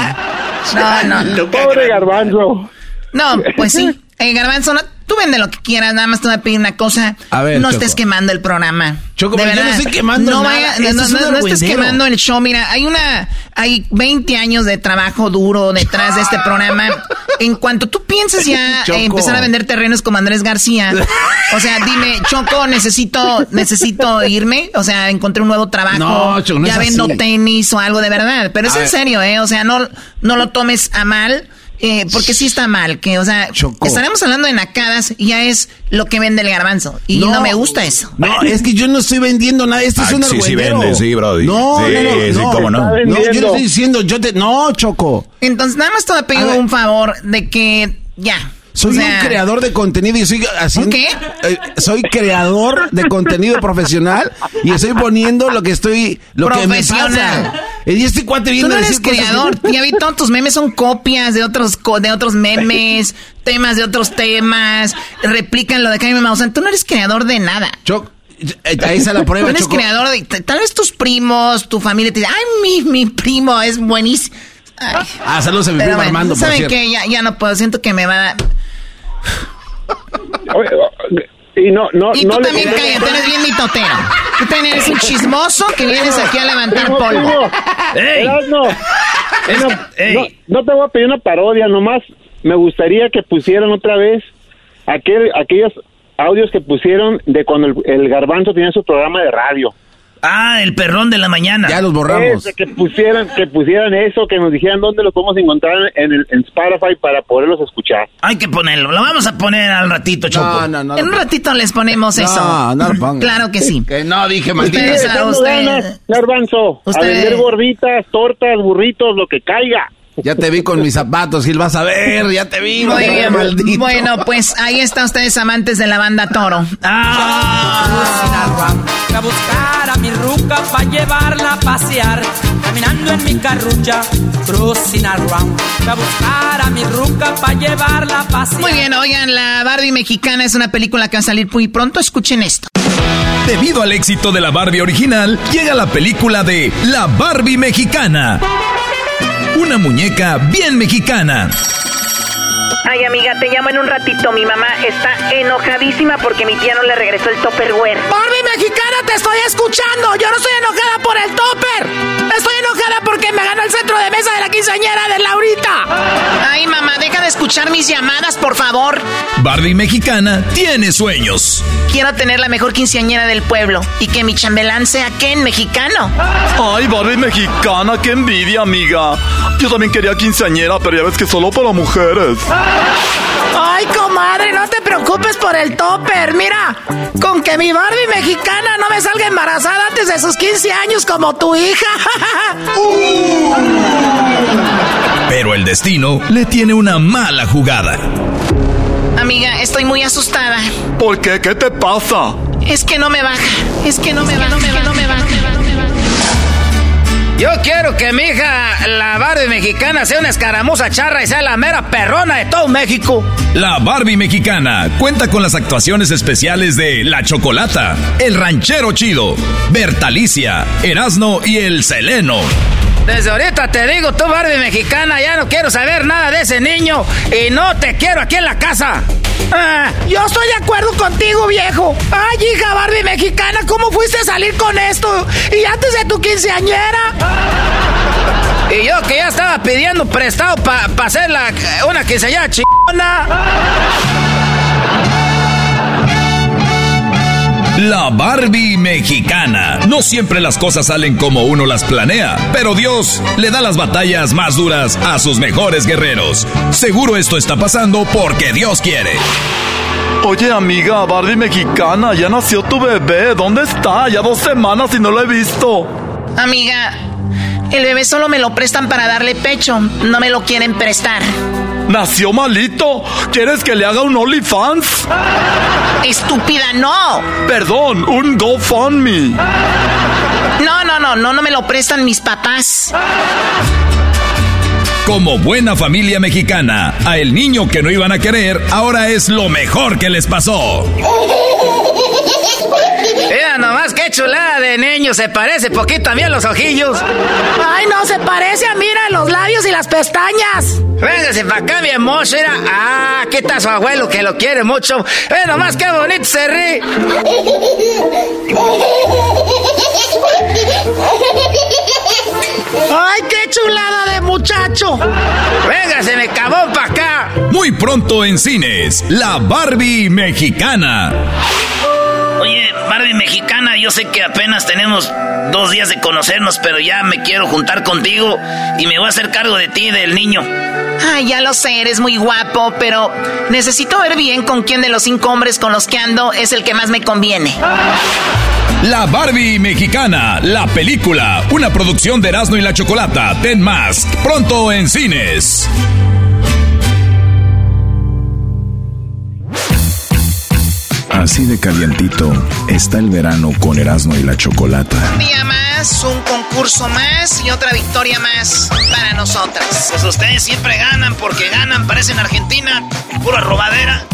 No, no. Pobre garbanzo. No, pues sí. Eh, garbanzo, no, Tú vende lo que quieras, nada más te voy a pedir una cosa. A ver, no estés quemando el programa. Choco, de verdad, yo no estoy quemando no nada. no, no, estés quemando el show. Mira, hay una, hay 20 años de trabajo duro detrás de este programa. En cuanto tú pienses ya empezar a vender terrenos como Andrés García, o sea, dime, Choco, necesito, necesito irme. O sea, encontré un nuevo trabajo. No, Choco, no ya vendo tenis o algo de verdad. Pero es en serio, ¿eh? O sea, no, no lo tomes a mal. Eh, porque sí está mal, que, o sea, estaremos hablando de nacadas y ya es lo que vende el garbanzo. Y no, me gusta eso. No, es que yo no estoy vendiendo nada. Esto es un Sí, sí vende, sí, brody. No, sí, no, no, sí, cómo no. No, yo no estoy diciendo, yo te... No, Choco. Entonces, nada más te voy a pedir un favor de que ya soy un creador de contenido y estoy haciendo. ¿Qué? Eh, soy creador de contenido profesional y estoy poniendo lo que estoy. Lo que me pasa. Y este cuate viene Tú no eres creador. Ya vi todos tus memes son copias de otros, de otros memes, temas de otros temas, replican lo de Jaime Maussan. Tú no eres creador de nada. Choc. Eh, ahí está la prueba. Tú eres creador de. Tal vez tus primos, tu familia te dice, ay, mi, mi primo es buenísimo. Ah, saludos a mi primo Armando. ¿Saben qué? Ya, ya no puedo. Siento que me va a y no, no, y tú también cállate, eres bien mitotero. Tú también eres un chismoso que vienes aquí a levantar polvo. ¡Ey! No, no, te voy a pedir una parodia, nomás me gustaría que pusieran otra vez aquel, aquellos audios que pusieron de cuando el, el garbanzo tenía su programa de radio. Ah, el perrón de la mañana. Ya los borramos. que pusieran, que pusieran eso, que nos dijeran dónde lo podemos encontrar en, el, en Spotify para poderlos escuchar. Hay que ponerlo. Lo vamos a poner al ratito, Choco. No, no, no. En un ratito les ponemos eso. No, no lo pongan. Claro que sí. Que no, dije maldito. Ustedes, a usted, Garbanzo. A vender gorditas, tortas, burritos, lo que caiga. Ya te vi con mis zapatos, Gil, vas a ver, ya te vi. Muy bien. Maldito. Bueno, pues ahí están ustedes amantes de la banda Toro. Ah. A buscar a mi ruca para llevarla a pasear, caminando en mi carrucha, cruising around. A buscar a mi ruca para llevarla a pasear. Muy bien, oigan, la Barbie mexicana es una película que va a salir muy pronto. Escuchen esto. Debido al éxito de la Barbie original, llega la película de La Barbie Mexicana una muñeca bien mexicana. Ay, amiga, te llamo en un ratito. Mi mamá está enojadísima porque mi tía no le regresó el topperware. Barbie mexicana, te estoy escuchando. Yo no estoy enojada por el topper. Estoy enojada porque me ganó el centro de mesa de la quinceañera de Laurita. Ay, mamá, deja de escuchar mis llamadas, por favor. Barbie mexicana tiene sueños. Quiero tener la mejor quinceañera del pueblo y que mi chambelán sea Ken mexicano. Ay, Barbie mexicana, qué envidia, amiga. Yo también quería quinceañera, pero ya ves que solo para mujeres. Ay, comadre, no te preocupes por el topper. Mira, con que mi Barbie mexicana no me salga embarazada antes de sus 15 años como tu hija. Pero el destino le tiene una mala jugada. Amiga, estoy muy asustada. ¿Por qué? ¿Qué te pasa? Es que no me baja. Es que no me baja. No me baja. Yo quiero que mi hija, la Barbie mexicana, sea una escaramuza charra y sea la mera perrona de todo México. La Barbie mexicana cuenta con las actuaciones especiales de La Chocolata, El Ranchero Chido, Bertalicia, Erasno y El Seleno. Desde ahorita te digo, tú Barbie mexicana, ya no quiero saber nada de ese niño y no te quiero aquí en la casa. Ah, yo estoy de acuerdo contigo, viejo. Ay, hija Barbie mexicana, ¿cómo fuiste a salir con esto? Y antes de tu quinceañera. Y yo que ya estaba pidiendo prestado para hacer la, una quinceañera chingona. La Barbie mexicana. No siempre las cosas salen como uno las planea, pero Dios le da las batallas más duras a sus mejores guerreros. Seguro esto está pasando porque Dios quiere. Oye, amiga, Barbie mexicana, ya nació tu bebé. ¿Dónde está? Ya dos semanas y no lo he visto. Amiga, el bebé solo me lo prestan para darle pecho. No me lo quieren prestar. Nació malito. ¿Quieres que le haga un OnlyFans? Estúpida, no. Perdón, un GoFundMe. No, no, no, no, no me lo prestan mis papás. Como buena familia mexicana, a el niño que no iban a querer, ahora es lo mejor que les pasó. Chulada de niño, se parece poquito a mí a los ojillos. Ay, no, se parece a mira los labios y las pestañas. Véngase para acá, mi mira. Ah, ¿qué tal su abuelo que lo quiere mucho? Ve nomás qué bonito se ríe. ¡Ay, qué chulada de muchacho! Véngase, me cabón para acá. Muy pronto en cines, la Barbie mexicana. Oye, Barbie mexicana, yo sé que apenas tenemos dos días de conocernos, pero ya me quiero juntar contigo y me voy a hacer cargo de ti y del niño. Ay, ya lo sé, eres muy guapo, pero necesito ver bien con quién de los cinco hombres con los que ando es el que más me conviene. La Barbie mexicana, la película, una producción de Erasmo y la Chocolata, Ten Más, pronto en cines. Así de calientito está el verano con Erasmo y la Chocolata. Un día más, un concurso más y otra victoria más para nosotras. Pues ustedes siempre ganan porque ganan, parecen Argentina, pura robadera.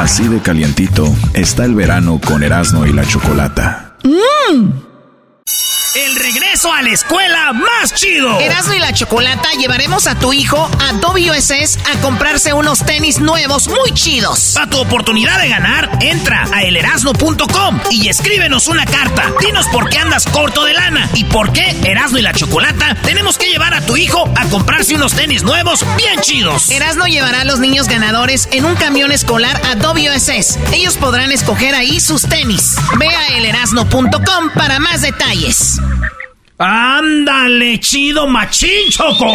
Así de calientito está el verano con Erasmo y la Chocolata. El regreso a la escuela más chido. Erasmo y la Chocolata llevaremos a tu hijo a WSS a comprarse unos tenis nuevos muy chidos. Para tu oportunidad de ganar, entra a elerasno.com y escríbenos una carta. Dinos por qué andas corto de lana y por qué Erasmo y la Chocolata tenemos que llevar a tu hijo a comprarse unos tenis nuevos bien chidos. Erasmo llevará a los niños ganadores en un camión escolar a WSS. Ellos podrán escoger ahí sus tenis. Ve a elerasno.com para más detalles. Ándale, chido machín, Choco.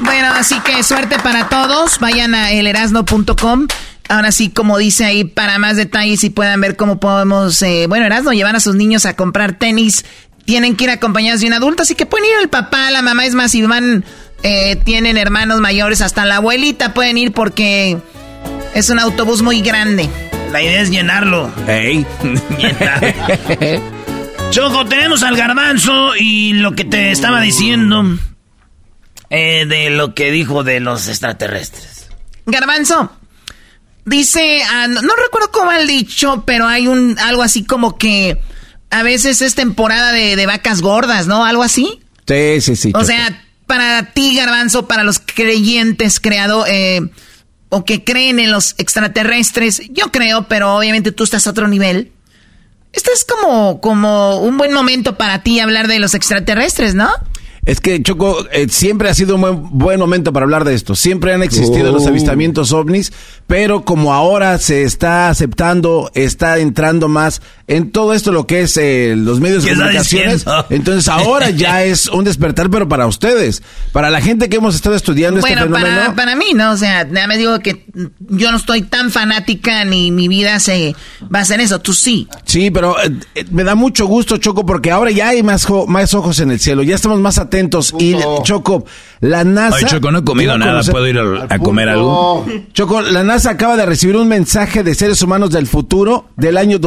Bueno, así que suerte para todos. Vayan a elerasno.com. Ahora sí, como dice ahí, para más detalles y puedan ver cómo podemos, eh, bueno, Erasno, llevar a sus niños a comprar tenis. Tienen que ir acompañados de un adulto, así que pueden ir el papá, la mamá. Es más, si van, eh, tienen hermanos mayores, hasta la abuelita pueden ir porque es un autobús muy grande. La idea es llenarlo. Ey. Choco, tenemos al garbanzo y lo que te estaba diciendo eh, de lo que dijo de los extraterrestres. Garbanzo, dice, ah, no, no recuerdo cómo ha dicho, pero hay un algo así como que a veces es temporada de, de vacas gordas, ¿no? Algo así. Sí, sí, sí. O Choco. sea, para ti, Garbanzo, para los creyentes creado eh, o que creen en los extraterrestres, yo creo, pero obviamente tú estás a otro nivel. Este es como, como un buen momento para ti hablar de los extraterrestres, ¿no? Es que, Choco, eh, siempre ha sido un buen, buen momento para hablar de esto. Siempre han existido Oh. los avistamientos ovnis, pero como ahora se está aceptando, está entrando más en todo esto lo que es eh, los medios de ¿Qué está comunicaciones, entonces ahora ya es un despertar, pero para ustedes, para la gente que hemos estado estudiando este Bueno, fenómeno. para, para mí, ¿no? O sea, nada me digo que yo no estoy tan fanática ni mi vida se basa en eso. Tú sí. Sí, pero eh, eh, me da mucho gusto, Choco, porque ahora ya hay más, jo- más ojos en el cielo, ya estamos más atentos. Y, Choco, la NASA... Ay, Choco, no he comido nada. conocer- ¿Puedo ir a, a comer algo? Choco, la NASA acaba de recibir un mensaje de seres humanos del futuro del año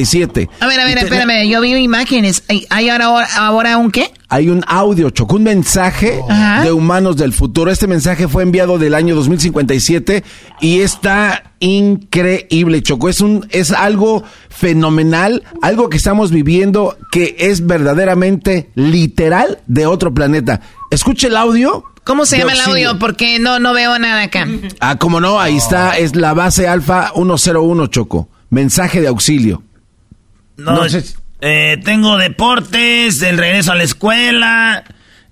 2057. A ver, a ver, espérame, yo vi imágenes. ¿Hay, ahora, ahora un qué? Hay un audio, Choco, un mensaje de humanos del futuro. Este mensaje fue enviado del año 2057 y está increíble, Choco. Es un, es algo fenomenal, algo que estamos viviendo que es verdaderamente literal de otro planeta. Escuche el audio. ¿Cómo se llama el audio? Porque no, no veo nada acá. Ah, como no, ahí está, es la base alfa 101, Choco. Mensaje de auxilio. No, No sé- eh, tengo deportes, el regreso a la escuela,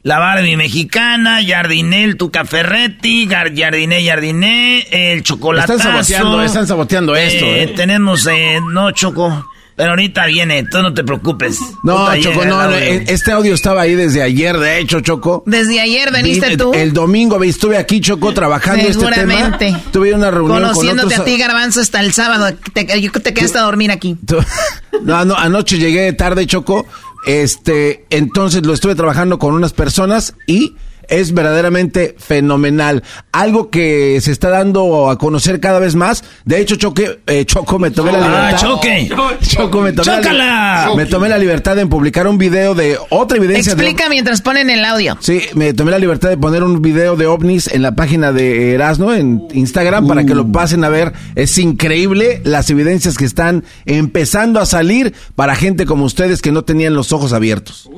la Barbie mexicana, Jardinel, Tuca Ferretti, Jardiné, Jardiné, el chocolatazo. Están saboteando, están saboteando esto, ¿eh? Tenemos, eh, no, Choco, pero ahorita viene, tú no te preocupes. No, Choco, llega no, no, e- este audio estaba ahí desde ayer, de hecho, Choco. Desde ayer veniste Vi- tú. El domingo ve, estuve aquí, Choco, trabajando este tema. Seguramente. Tuve una reunión con Conociéndote otros... a ti, Garbanzo, hasta el sábado. Te, yo te quedaste a dormir aquí. Tú- No, no, anoche llegué tarde, Choco. Este, entonces lo estuve trabajando con unas personas y es verdaderamente fenomenal. Algo que se está dando a conocer cada vez más. De hecho, Choque, eh, Choco, me tomé la Ah, libertad. Choque. Choco, me tomé, la, me tomé la libertad en publicar un video de otra evidencia de- Explica mientras ponen el audio. Sí, me tomé la libertad de poner un video de ovnis en la página de Erasno en Instagram para que lo pasen a ver. Es increíble las evidencias que están empezando a salir para gente como ustedes que no tenían los ojos abiertos.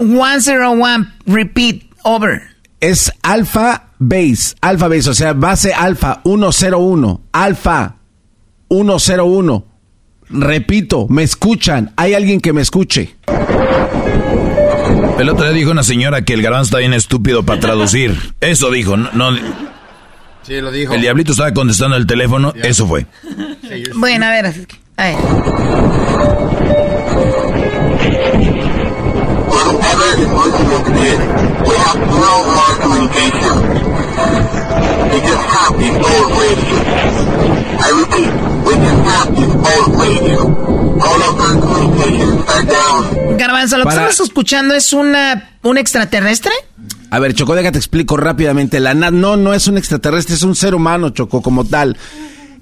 One zero one, repeat, over. Es Alpha Base, Alpha Base, o sea, base Alpha 101, Alpha 101. Repito, me escuchan, hay alguien que me escuche. El otro día dijo una señora que el garbanzo está bien estúpido para traducir. Eso dijo, no, no- Sí, lo dijo. el diablito estaba contestando el teléfono, eso fue. Bueno, a ver. A ver. Garbanzo, lo que estamos escuchando es una un extraterrestre. A ver, Choco, déjate explico rápidamente. La NAT no, no es un extraterrestre, es un ser humano, Choco, como tal.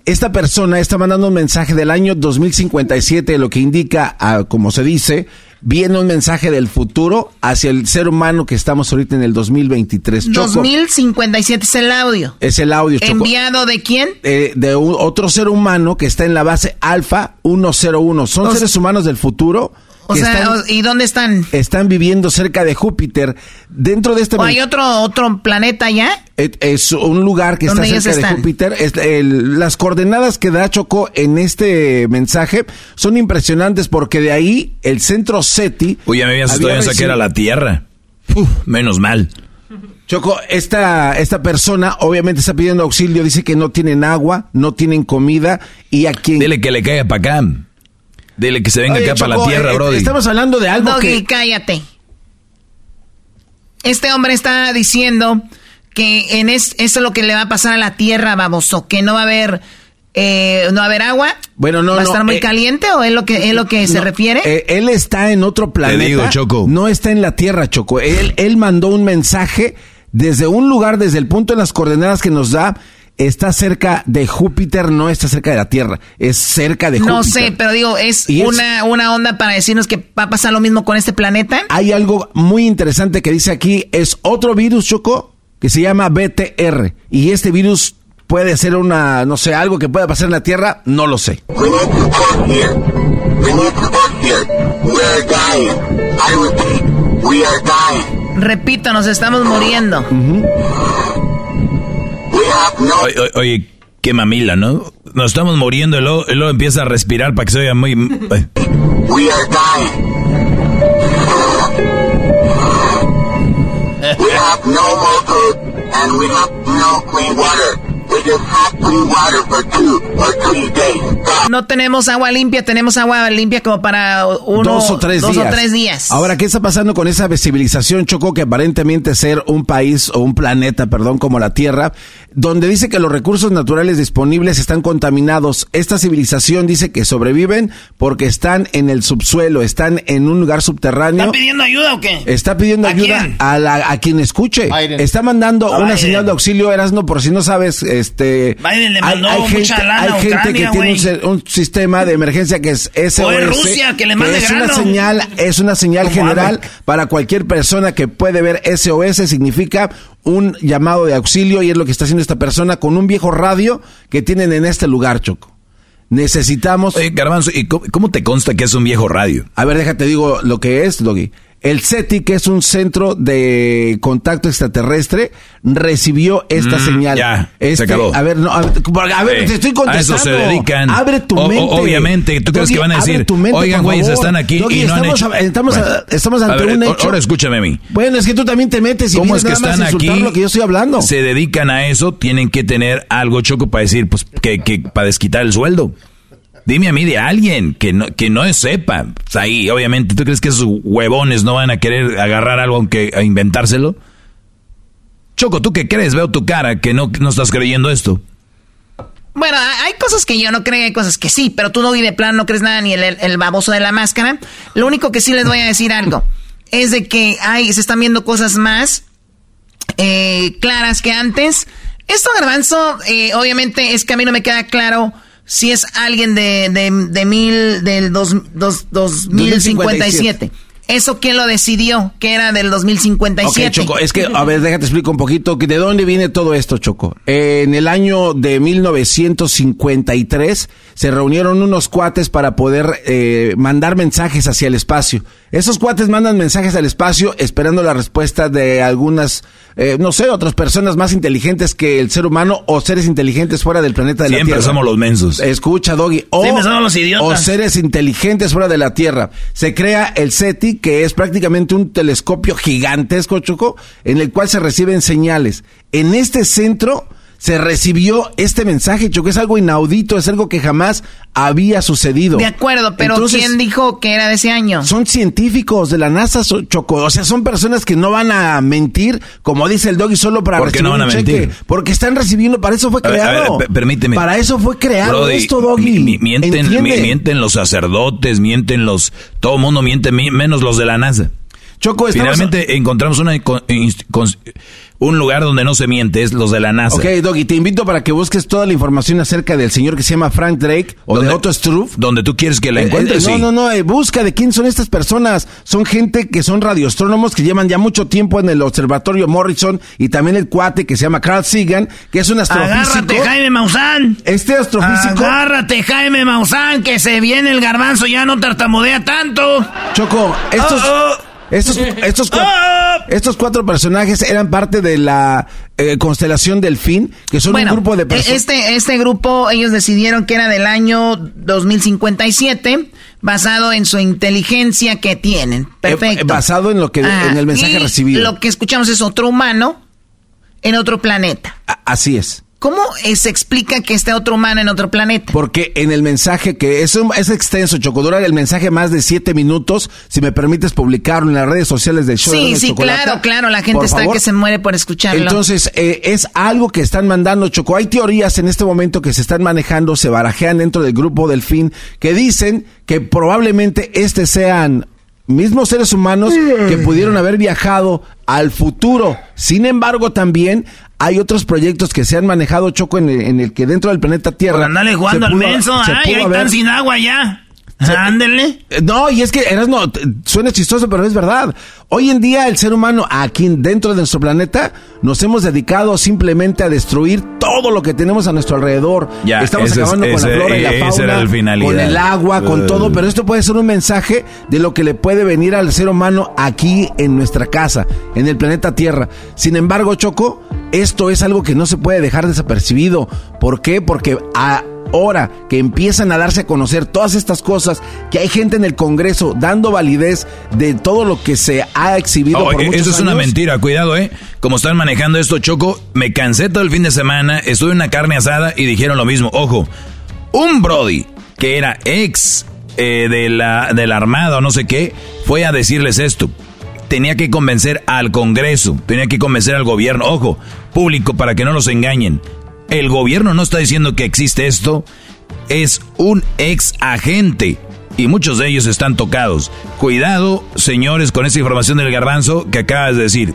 Esta persona está mandando un mensaje del año 2057, lo que indica, ah, como se dice, viene un mensaje del futuro hacia el ser humano que estamos ahorita en el 2023. Choco, 2057 es el audio. es el audio, Choco. ¿Enviado de quién? Eh, de un- otro ser humano que está en la base Alfa 101. Son O seres humanos del futuro O sea, están, ¿y dónde están? están viviendo cerca de Júpiter. Dentro de este ¿O hay otro otro planeta ya? Eh, Es un lugar que está ¿Dónde ellos cerca de? Júpiter. Es el- las coordenadas que da Choco en este mensaje son impresionantes porque de ahí el centro SETI. Uy, ya me habías había estudiado que era recibido- la Tierra. Uf, menos mal. Choco, esta, esta persona obviamente está pidiendo auxilio, dice que no tienen agua, no tienen comida y a quien... Dile que le caiga para acá. Dile que se venga Oye, acá para la Tierra, eh, Brody. Estamos hablando de algo Doggy, que... cállate. Este hombre está diciendo que en es, eso es lo que le va a pasar a la Tierra, baboso, que no va a haber eh, no va a haber agua. Bueno, no, ¿Va a no, estar muy eh, caliente o es lo que es lo que se No, refiere? eh, él está en otro planeta. digo, Choco. No está en la Tierra, Choco. Él, él mandó un mensaje desde un lugar, desde el punto de las coordenadas que nos da. Está cerca de Júpiter, no está cerca de la Tierra. Es cerca de Júpiter. no sé, pero digo, es, Y es- una, una onda para decirnos que va a pasar lo mismo con este planeta. Hay algo muy interesante que dice aquí. Es otro virus, Choco, que se llama BTR. Y este virus puede ser una, no sé, algo que pueda pasar en la Tierra. No lo sé. Repito, nos estamos muriendo. Oye, oye, oye, qué mamila, ¿no? Nos estamos muriendo y luego, y luego empieza a respirar para que se oiga muy... eh. We have no more food and we have no clean water. We just have clean water for two or three days. No tenemos agua limpia, tenemos agua limpia como para uno, dos o tres dos días. o tres días. Ahora, ¿qué está pasando con esa civilización, Choco, que aparentemente ser un país o un planeta, perdón, como la Tierra, donde dice que los recursos naturales disponibles están contaminados? Esta civilización dice que sobreviven porque están en el subsuelo, están en un lugar subterráneo. ¿Están pidiendo ayuda o qué? Está pidiendo ¿A ayuda quién? a, la- a quien escuche. Biden. Está mandando A una Biden. señal de auxilio, Erasno, por si no sabes, este... Biden le mandó mucha lana hay a gente Ucrania, que tiene un, sistema de emergencia que es SOS. O es Rusia, que le mande es una señal, es una señal general para cualquier persona que puede ver SOS, significa un llamado de auxilio y es lo que está haciendo esta persona con un viejo radio que tienen en este lugar, Choco. Necesitamos... Oye, Garbanzo, ¿y cómo, cómo te consta que es un viejo radio? A ver, déjate digo lo que es, Doggy. El CETI, que es un centro de contacto extraterrestre, recibió esta Mm, señal. ya, se Este, acabó. A ver, no, a ver, a ver, Eh, te estoy a contestando. eso se dedican. Abre tu O- mente. obviamente, ¿tú crees que van a decir, mente, "Oigan, güeyes, favor"? están aquí Doggy, y no han hecho- a- Estamos, Bueno, a- estamos ante a ver, un o- hecho. Ahora escúchame a mí. Bueno, es que tú también te metes y ¿Cómo vienes es que nada más están a insultar aquí? lo que yo estoy hablando. Se dedican a eso, tienen que tener algo choco para decir, pues, que, que para desquitar el sueldo. Dime a mí de alguien que no, que no sepa. Ahí, obviamente, ¿tú crees que esos huevones no van a querer agarrar algo aunque a inventárselo? Choco, ¿tú qué crees? Veo tu cara que no, no estás creyendo esto. Bueno, hay cosas que yo no creo, hay cosas que sí, pero tú no de plan no crees nada ni el, el- el baboso de la máscara. Lo único que sí les voy a decir algo es de que hay, se están viendo cosas más eh, claras que antes. Esto, Garbanzo, eh, obviamente es que a mí no me queda claro si es alguien de, de, de mil, del dos, dos, 2057. ¿Eso quién lo decidió? Que era del 2057. Ok, Choco, es que, a ver, déjate explico un poquito que de dónde viene todo esto, Choco. En el año de 1953 se reunieron unos cuates para poder eh, mandar mensajes hacia el espacio. Esos cuates mandan mensajes al espacio esperando la respuesta de algunas, eh, no sé, otras personas más inteligentes que el ser humano o seres inteligentes fuera del planeta de la Siempre Tierra. somos los mensos. Escucha, Doggy. O, Siempre somos los idiotas. o seres inteligentes fuera de la Tierra. Se crea el SETI, que es prácticamente un telescopio gigantesco, Choco, en el cual se reciben señales. En este centro se recibió este mensaje, Choco. Es algo inaudito, es algo que jamás había sucedido. De acuerdo, pero Entonces, ¿quién dijo que era de ese año? Son científicos de la NASA, Choco. O sea, son personas que no van a mentir, como dice el Doggy, solo para ¿Por qué recibir no van un a cheque. mentir? Porque están recibiendo, para eso fue A ver, a ver, creado. per- permíteme. Para eso fue creado Brody, esto, Doggy. mi- mi- mienten, mienten los sacerdotes, mienten los... Todo el mundo miente, mi- menos los de la NASA. Choco, estamos- Finalmente encontramos una, con- inst- con- un lugar donde no se miente, es los de la NASA. Ok, Doggy, te invito para que busques toda la información acerca del señor que se llama Frank Drake o de ¿Dónde- Otto Struve. Donde tú quieres que la Eh, encuentres, eh, no, sí. no, no, eh, busca de quién son estas personas. Son gente que son radioastrónomos que llevan ya mucho tiempo en el observatorio Morrison y también el cuate que se llama Carl Sagan, que es un astrofísico. Agárrate, Jaime Maussan. Este astrofísico. Agárrate, Jaime Maussan, que se viene el garbanzo, ya no tartamudea tanto. Choco, estos, Oh, oh. Estos, estos, cua- estos cuatro personajes eran parte de la eh, constelación Delfín, que son bueno, un grupo de e- personas. este, este grupo, ellos decidieron que era del año 2057, basado en su inteligencia que tienen. Perfecto. Eh, basado en lo que Ah, en el mensaje y recibido. Lo que escuchamos es otro humano en otro planeta. A- Así es. ¿Cómo eh, se explica que esté otro humano en otro planeta? Porque en el mensaje que es, un- es extenso, Chocodura, el mensaje más de siete minutos, si me permites publicarlo en las redes sociales del show. de Sí, sí, Chocolata, claro, claro. La gente está favor. que se muere por escucharlo. Entonces, eh, es algo que están mandando, Choco. Hay teorías en este momento que se están manejando, se barajean dentro del grupo Delfín, que dicen que probablemente este sean mismos seres humanos que pudieron haber viajado al futuro. Sin embargo, también hay otros proyectos que se han manejado, Choco, en el, en el que dentro del planeta Tierra... Por andarle jugando se al menso, ay, ahí están sin agua ya. Ándele. eh, No, y es que Erasmo, t- suena chistoso, pero es verdad. Hoy en día el ser humano aquí dentro de nuestro planeta nos hemos dedicado simplemente a destruir todo lo que tenemos a nuestro alrededor. Ya, Estamos es- acabando con ese- la flora y la fauna, con el agua, con Uh. todo, pero esto puede ser un mensaje de lo que le puede venir al ser humano aquí en nuestra casa, en el planeta Tierra. Sin embargo, Choco, esto es algo que no se puede dejar desapercibido. ¿Por qué? Porque a ahora que empiezan a darse a conocer todas estas cosas, que hay gente en el Congreso dando validez de todo lo que se ha exhibido Oh, por eh, muchos eso es una mentira, cuidado, ¿eh? Como están manejando esto, Choco, me cansé todo el fin de semana, estuve en una carne asada y dijeron lo mismo. Ojo, un Brody que era ex eh, de, la, de la Armada o no sé qué, fue a decirles esto. Tenía que convencer al Congreso, tenía que convencer al gobierno, ojo, público, para que no los engañen. El gobierno no está diciendo que existe esto, es un ex agente y muchos de ellos están tocados. Cuidado, señores, con esa información del garbanzo que acabas de decir.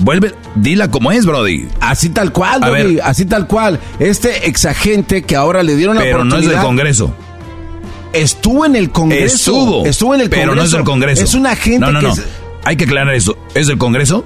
Vuelve, dila como es, Brody. Así tal cual, A Doggy, ver. así tal cual. Este exagente que ahora le dieron la Pero no es del Congreso. Estuvo en el Congreso. Estuvo. Estuvo en el Congreso. Pero no es del Congreso. Es un agente No, no, que no. es- Hay que aclarar eso. ¿Es del Congreso?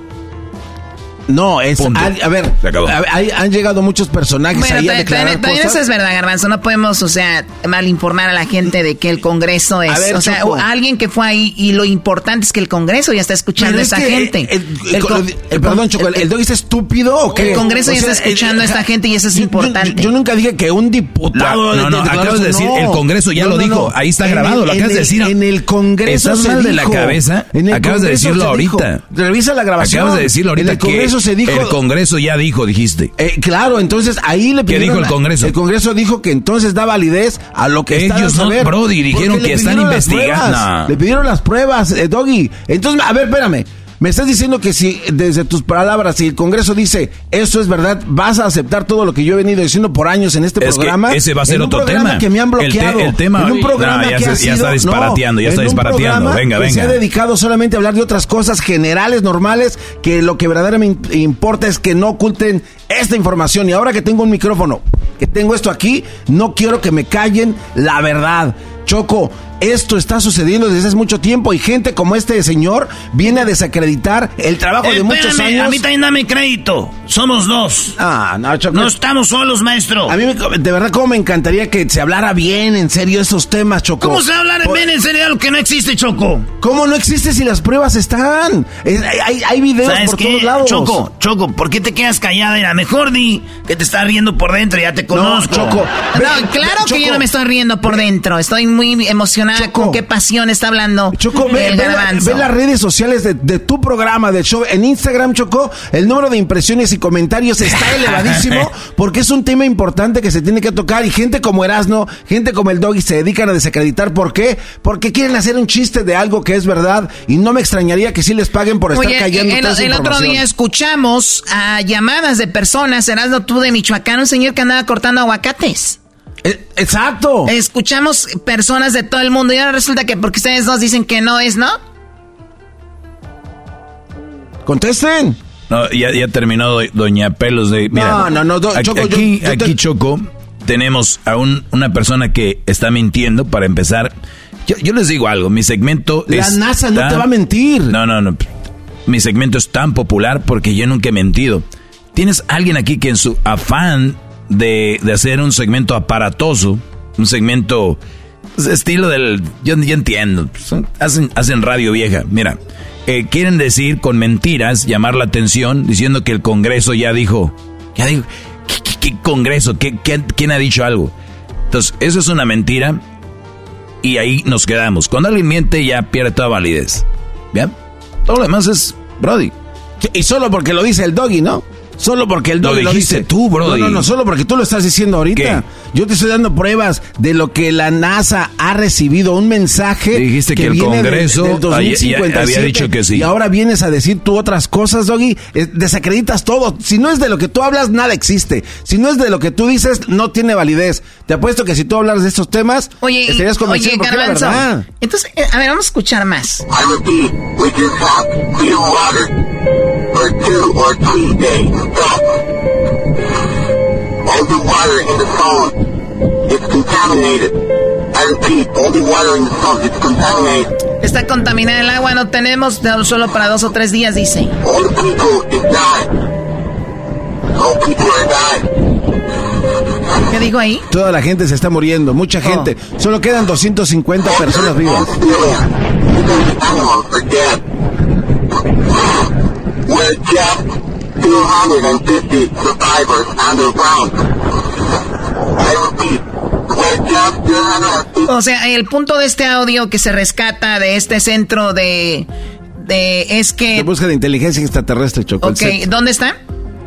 No, es. Al- a ver, Se acabó. a han llegado muchos personajes Bueno, ahí a declarar cosas. eso es verdad, Garbanzo. No podemos, o sea, mal informar a la gente de que el Congreso es. Ver, o sea, Choco. alguien que fue ahí y lo importante es que el Congreso ya está escuchando Pero a es esa que, gente. El, el- El con- el- perdón, Choco, el, el doggy es estúpido o qué? El Congreso O ya está escuchando a esta gente y eso es yo- importante. Yo, nunca dije que un diputado. La- no, no, de- de- acabas de decir, el Congreso ya lo dijo, ahí está grabado, lo acabas en de el- decir. En el Congreso ¿Estás mal de la cabeza? En el Acabas de Congreso decirlo ahorita. Revisa la grabación. Acabas de decirlo ahorita En el Congreso que se dijo. el Congreso ya dijo, dijiste. Eh, claro, entonces ahí le ¿Qué pidieron dijo el Congreso? El Congreso dijo que entonces da validez a lo que Ellos no. Brody, dijeron que están investigando. Le pidieron las pruebas, eh, Doggy. Entonces, a ver, espérame. Me estás diciendo que si desde tus palabras, si el Congreso dice eso es verdad, vas a aceptar todo lo que yo he venido diciendo por años en este Es programa. ese va a ser En un otro programa tema. que me han El te- bloqueado. el tema- en un programa no, ya que se- ha ya está disparateando, ya está disparateando. Venga, que venga. Se ha dedicado solamente a hablar de otras cosas generales, normales, que lo que verdaderamente importa es que no oculten esta información. Y ahora que tengo un micrófono, que tengo esto aquí, no quiero que me callen la verdad. Choco, esto está sucediendo desde hace mucho tiempo y gente como este señor viene a desacreditar el trabajo de muchos años. A mí también dame crédito. Somos dos. Ah, no, Choco. No estamos solos, maestro. A mí, me- de verdad, cómo me encantaría que se hablara bien, en serio, esos temas, Choco. ¿Cómo se va a hablar Por- bien en serio de algo que no existe, Choco? ¿Cómo no existe si las pruebas están? Es- hay, hay- hay videos ¿Sabes por qué? todos lados. Choco, Choco, ¿por qué te quedas callada? Era mejor di que te estás riendo por dentro, ya te conozco. Choco. No, claro que yo no me estoy riendo por dentro. Estoy muy emocionada con qué pasión está hablando Choco, ve, el ve la- garbanzo. ve las redes sociales de, de tu programa, del show. En Instagram, Choco, el número de impresiones y comentarios está elevadísimo porque es un tema importante que se tiene que tocar y gente como Erasno, gente como el Doggy se dedican a desacreditar. ¿Por qué? Porque quieren hacer un chiste de algo que es verdad y no me extrañaría que sí les paguen por estar callando el, esa el otro día escuchamos a llamadas de personas, Erasmo tú de Michoacán, un señor que andaba cortando aguacates. Exacto. Escuchamos personas de todo el mundo y ahora resulta que porque ustedes dos dicen que no es, ¿no? Contesten. No, ya, ya terminó do- Doña Pelos de... Mira, No, no, no, do- aquí, Choco, aquí, yo te- aquí, Choco, tenemos a un- una persona que está mintiendo para empezar. Yo, yo les digo algo, mi segmento La es NASA no tan- te va a mentir. No, no, no. Mi segmento es tan popular porque yo nunca he mentido. Tienes alguien aquí que en su afán de, de hacer un segmento aparatoso, un segmento pues, estilo del... Yo, entiendo, son- hacen, hacen radio vieja. Mira, eh, quieren decir con mentiras, llamar la atención, diciendo que el Congreso ya dijo... Ya dijo ¿Qué, qué- qué Congreso? ¿Qué, qué- quién ha dicho algo? Entonces, eso es una mentira y ahí nos quedamos. Cuando alguien miente ya pierde toda validez. ¿Bien? Todo lo demás es Brody. Y solo porque lo dice el doggy, ¿no? Solo porque el Lo doggy lo, dijiste dice. tú, Brody. No, no, no, solo porque tú lo estás diciendo ahorita. Yo te estoy dando pruebas de lo que la NASA ha recibido, un mensaje Dijiste que el viene de- Congreso del 2057, había- dicho que sí. Y ahora vienes a decir tú otras cosas, doggy. Eh, Desacreditas todo. Si no es de lo que tú hablas, nada existe. Si no es de lo que tú dices, no tiene validez. Te apuesto que si tú hablas de estos temas, Oye, estarías convencido oye, porque es la verdad. Entonces, eh, a ver, vamos a escuchar más. For two or three days. Stop. All the water in the phone is contaminated. I repeat, all the water in the phone is contaminated. Está contaminada el agua, no tenemos solo para dos o tres días, dice. All the people is dying. All people are dying. ¿Qué dijo ahí? Toda la gente se está muriendo, mucha gente. Solo quedan 250 personas vivas. Animals are dead. We're just 250 survivors underground. I repeat, we're just 250 O sea, el punto de este audio que se rescata de este centro de... de es De que... búsqueda de inteligencia extraterrestre, Choco. Ok. ¿dónde está?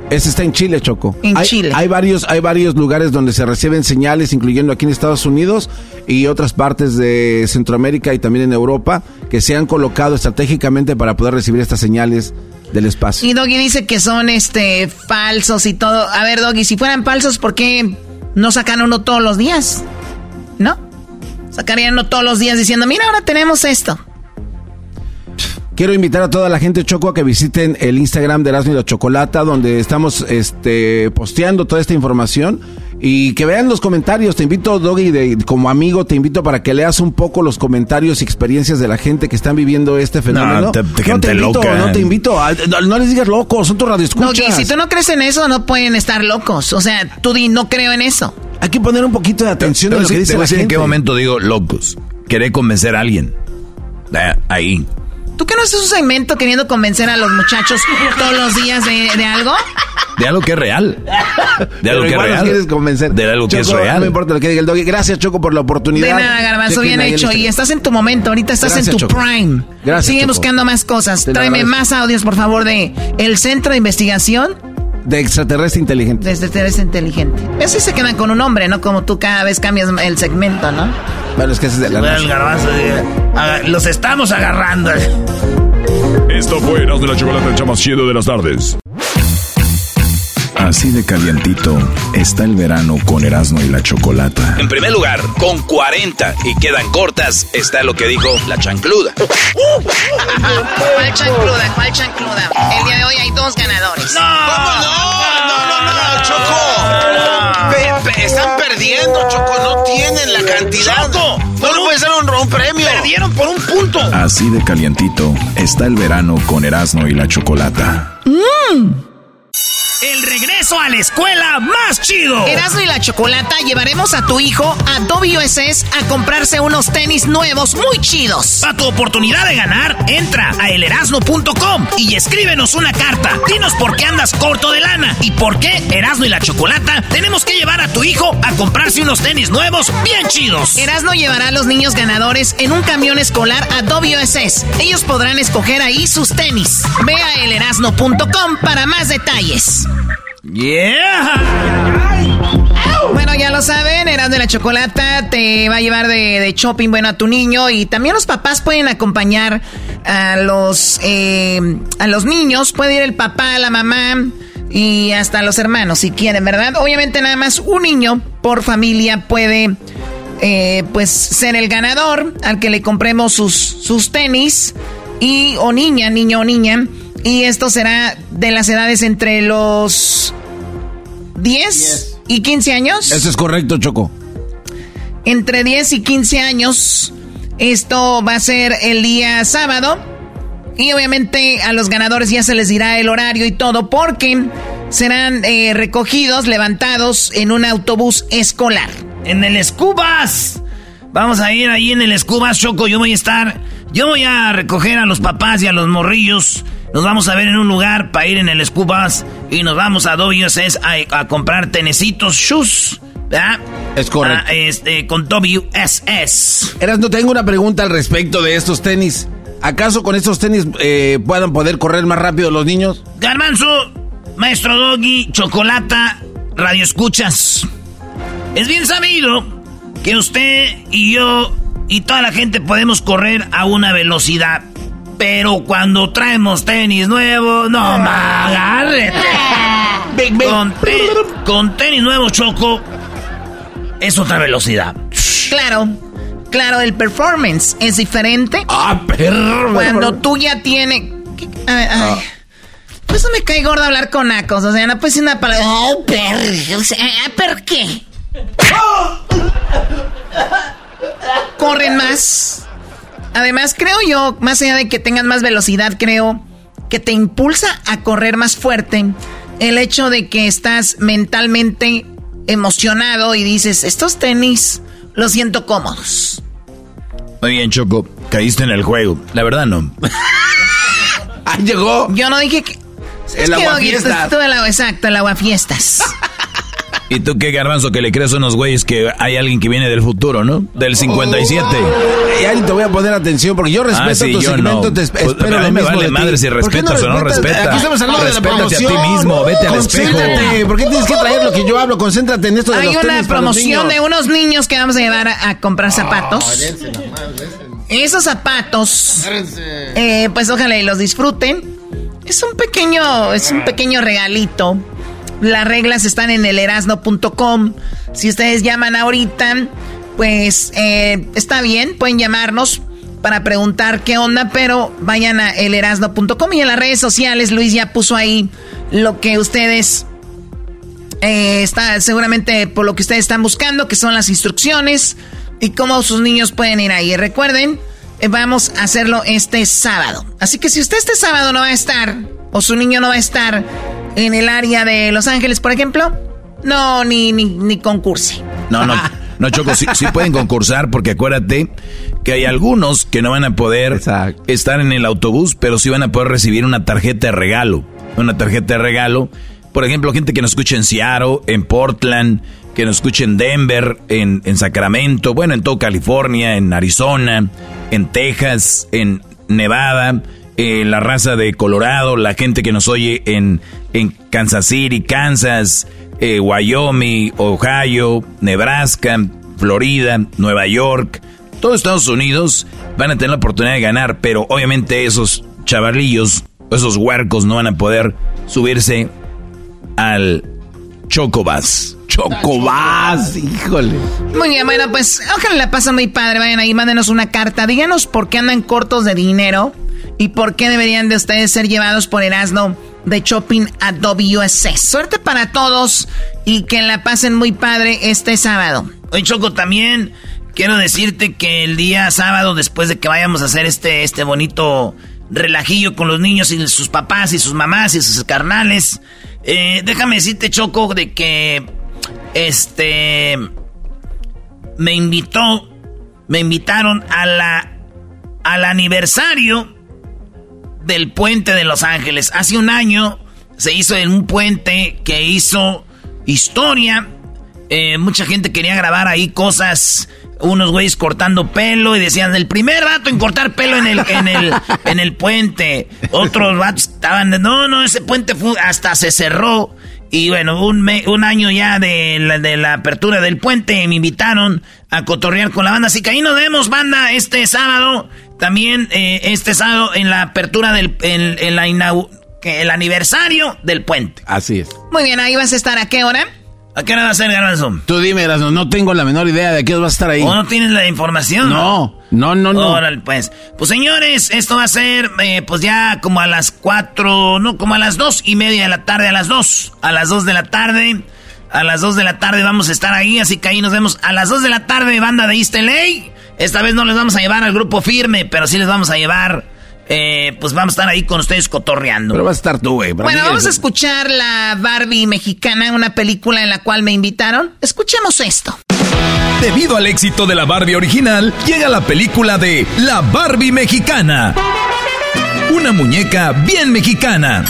Ese está en Chile, Choco. En hay, Chile. Hay varios, hay varios lugares donde se reciben señales, incluyendo aquí en Estados Unidos y otras partes de Centroamérica y también en Europa, que se han colocado estratégicamente para poder recibir estas señales del espacio. Y Doggy dice que son este falsos y todo. A ver, Doggy, si fueran falsos, ¿por qué no sacan uno todos los días? ¿No? Sacarían uno todos los días diciendo, mira, ahora tenemos esto. Quiero invitar a toda la gente Choco a que visiten el Instagram de Erasmo y la Chocolata, donde estamos este, posteando toda esta información. Y que vean los comentarios. Te invito, Doggy, de, como amigo, te invito para que leas un poco los comentarios y experiencias de la gente que están viviendo este fenómeno. No, te- te- gente invito, loca. no te invito. a- no, no les digas locos, son tus No, radioescuchas. Gui, si tú no crees en eso, no pueden estar locos. O sea, tú di, no creo en eso. Hay que poner un poquito de atención Te a lo que dice te voy a la decir en gente. qué momento digo locos. Querer convencer a alguien. Ah, Ahí. ¿Tú que no haces un segmento queriendo convencer a los muchachos todos los días de, de algo? De algo que es real. De Pero algo que es real. quieres convencer. De algo que es real. No me importa lo que diga el Doggy. Gracias, Choco, por la oportunidad. De nada, Garbanzo, bien hecho. Y estás en tu momento, ahorita estás Gracias, en tu Choco. prime. Gracias, Sigue Choco. buscando más cosas. Te Tráeme más audios, por favor, de el Centro de Investigación De extraterrestre inteligente. de Extraterrestre Inteligente. Eso sí se quedan con un nombre, ¿no? Como tú cada vez cambias el segmento, ¿no? Bueno, es que ese es de la Bueno, el garbanzo, los estamos agarrando. Esto fue Erasmo y la Chocolate, el más chido de las tardes. Así de calientito está el verano con Erasmo y la Chocolata. En primer lugar, con 40 y quedan cortas, está lo que dijo la chancluda. ¿Cuál chancluda? ¿Cuál chancluda? El día de hoy hay dos ganadores. no? No, no, no, Choco. Pe- pe- están perdiendo, Choco. No tienen la cantidad. Choco, no le puede ser un, un premio. Perdieron por un punto. Así de calientito está el verano con Erasmo y la Chocolata. El regreso a la escuela más chido. Erasmo y la Chocolata llevaremos a tu hijo a WSS a comprarse unos tenis nuevos muy chidos. Para tu oportunidad de ganar, entra a elerasno.com y escríbenos una carta. Dinos por qué andas corto de lana y por qué Erasno y la Chocolata tenemos que llevar a tu hijo a comprarse unos tenis nuevos bien chidos. Erasmo llevará a los niños ganadores en un camión escolar a WSS. Ellos podrán escoger ahí sus tenis. Ve a elerasno.com para más detalles. Yeah. Bueno, ya lo saben, Erasmo de la Chocolata te va a llevar de, de shopping bueno a tu niño y también los papás pueden acompañar a los eh, a los niños, puede ir el papá, la mamá y hasta los hermanos si quieren, ¿verdad? Obviamente nada más un niño por familia puede eh, pues ser el ganador al que le compremos sus, sus tenis y o niña, niño o niña y esto será de las edades entre los 10 y 15 años. Eso es correcto, Choco. Entre 10 y 15 años. Esto va a ser el día sábado. Y obviamente a los ganadores ya se les dirá el horario y todo porque serán eh, recogidos, levantados en un autobús escolar. En el Scubas. Vamos a ir ahí en el Scubas, Choco. Yo voy a estar. Yo voy a recoger a los papás y a los morrillos. Nos vamos a ver en un lugar para ir en el Scubas. Y nos vamos a WSS a, a comprar tenecitos, shoes. ¿Verdad? Es correcto. Ah, este, con WSS. Eras, no tengo una pregunta al respecto de estos tenis. ¿Acaso con estos tenis eh, puedan poder correr más rápido los niños? Garbanzo, Maestro Doggy, Chocolata, Radio Escuchas. Es bien sabido que usted y yo y toda la gente podemos correr a una velocidad. Pero cuando traemos tenis nuevos, no me agárrete. Con, te- con tenis nuevos, Choco, es otra velocidad. Claro, claro, el performance es diferente. Ah, perro. Cuando tú ya tienes... Ay, ay. Pues no me cae gordo hablar con nacos. O sea, no puedes decir una palabra. Oh, per, o sea, ¿Per qué? Corren más. Además, creo yo, más allá de que tengan más velocidad, creo que te impulsa a correr más fuerte el hecho de que estás mentalmente emocionado y dices, estos tenis los siento cómodos. Muy bien, Choco. Caíste en el juego. La verdad, no. Ah, llegó. Yo no dije que... El que, aguafiestas. Todo el agua, exacto, aguafiestas. ¿Y tú qué garbanzo que le crees a unos güeyes que hay alguien que viene del futuro, ¿no? Del 57. Y ahí te voy a poner atención porque yo respeto Ah, sí, tu yo segmento, no. te Pues, espero a mí lo me vale de ti. madre si ¿Por qué respetas o no respetas. Aquí estamos hablando Respétate de a la ti promoción. mismo, vete al espejo. Concéntrate, ¿por qué tienes que traer lo que yo hablo? Concéntrate en esto de Hay los una tenis para los promoción de unos niños que vamos a llevar a, a comprar zapatos. Esos zapatos, eh, pues ojalá y los disfruten. Es un pequeño, es un pequeño regalito. Las reglas están en elerasno.com. Si ustedes llaman ahorita, pues eh, está bien, pueden llamarnos para preguntar qué onda, pero vayan a elerasno.com y en las redes sociales Luis ya puso ahí lo que ustedes Eh, está seguramente por lo que ustedes están buscando, que son las instrucciones y cómo sus niños pueden ir ahí. Recuerden, eh, vamos a hacerlo este sábado. Así que si usted este sábado no va a estar, o su niño no va a estar en el área de Los Ángeles, por ejemplo, no, ni, ni, ni concurse. No, no. No, Choco, sí, pueden concursar porque acuérdate que hay algunos que no van a poder estar en el autobús, pero sí van a poder recibir una tarjeta de regalo. Una tarjeta de regalo. Por ejemplo, gente que nos escucha en Seattle, en Portland, que nos escuche en Denver, en, en Sacramento, bueno, en todo California, en Arizona, en Texas, en Nevada, en la raza de Colorado, la gente que nos oye en, en Kansas City, Kansas, eh, Wyoming, Ohio, Nebraska, Florida, Nueva York, todos Estados Unidos van a tener la oportunidad de ganar, pero obviamente esos chavalillos, esos huercos no van a poder subirse al Chocobas. Chocobas, híjole. Muy bien, bueno, pues ojalá la pasen muy padre. Vayan ahí, mándenos una carta. Díganos por qué andan cortos de dinero y por qué deberían de ustedes ser llevados por Erasmo de Shopping a WSS. Suerte para todos y que la pasen muy padre este sábado. Hoy Choco también quiero decirte que el día sábado después de que vayamos a hacer este este bonito relajillo con los niños y sus papás y sus mamás y sus carnales, eh, déjame decirte Choco de que este me invitó me invitaron a la al aniversario del puente de Los Ángeles. Hace un año se hizo en un puente que hizo historia. Eh, mucha gente quería grabar ahí cosas. Unos güeyes cortando pelo y decían el primer vato en cortar pelo en el, en el, en el puente. Otros vatos estaban de no, no, ese puente hasta se cerró. Y bueno, un, un año ya de la, de la apertura del puente me invitaron a cotorrear con la banda. Así que ahí nos vemos, banda, este sábado. También eh, este sábado en la apertura del en, la el aniversario del puente. Así es. Muy bien, ahí vas a estar a qué hora? ¿A qué hora va a ser, Garbanzo? Tú dime, Garbanzo, no tengo la menor idea de qué vas a estar ahí. ¿O no tienes la información? No, no, no, no. Órale, pues. Pues señores, esto va a ser, eh, pues ya como a las cuatro, no, como a las dos y media de la tarde, a las dos. A las dos de la tarde. A las dos de la tarde vamos a estar ahí, así que ahí nos vemos a las dos de la tarde, banda de East LA. Esta vez no les vamos a llevar al grupo firme, pero sí les vamos a llevar. Eh, pues vamos a estar ahí con ustedes cotorreando. Pero vas a estar tú, güey. Bueno, vamos a escuchar la Barbie mexicana, una película en la cual me invitaron. Escuchemos esto. Debido al éxito de la Barbie original, llega la película de La Barbie Mexicana. Una muñeca bien mexicana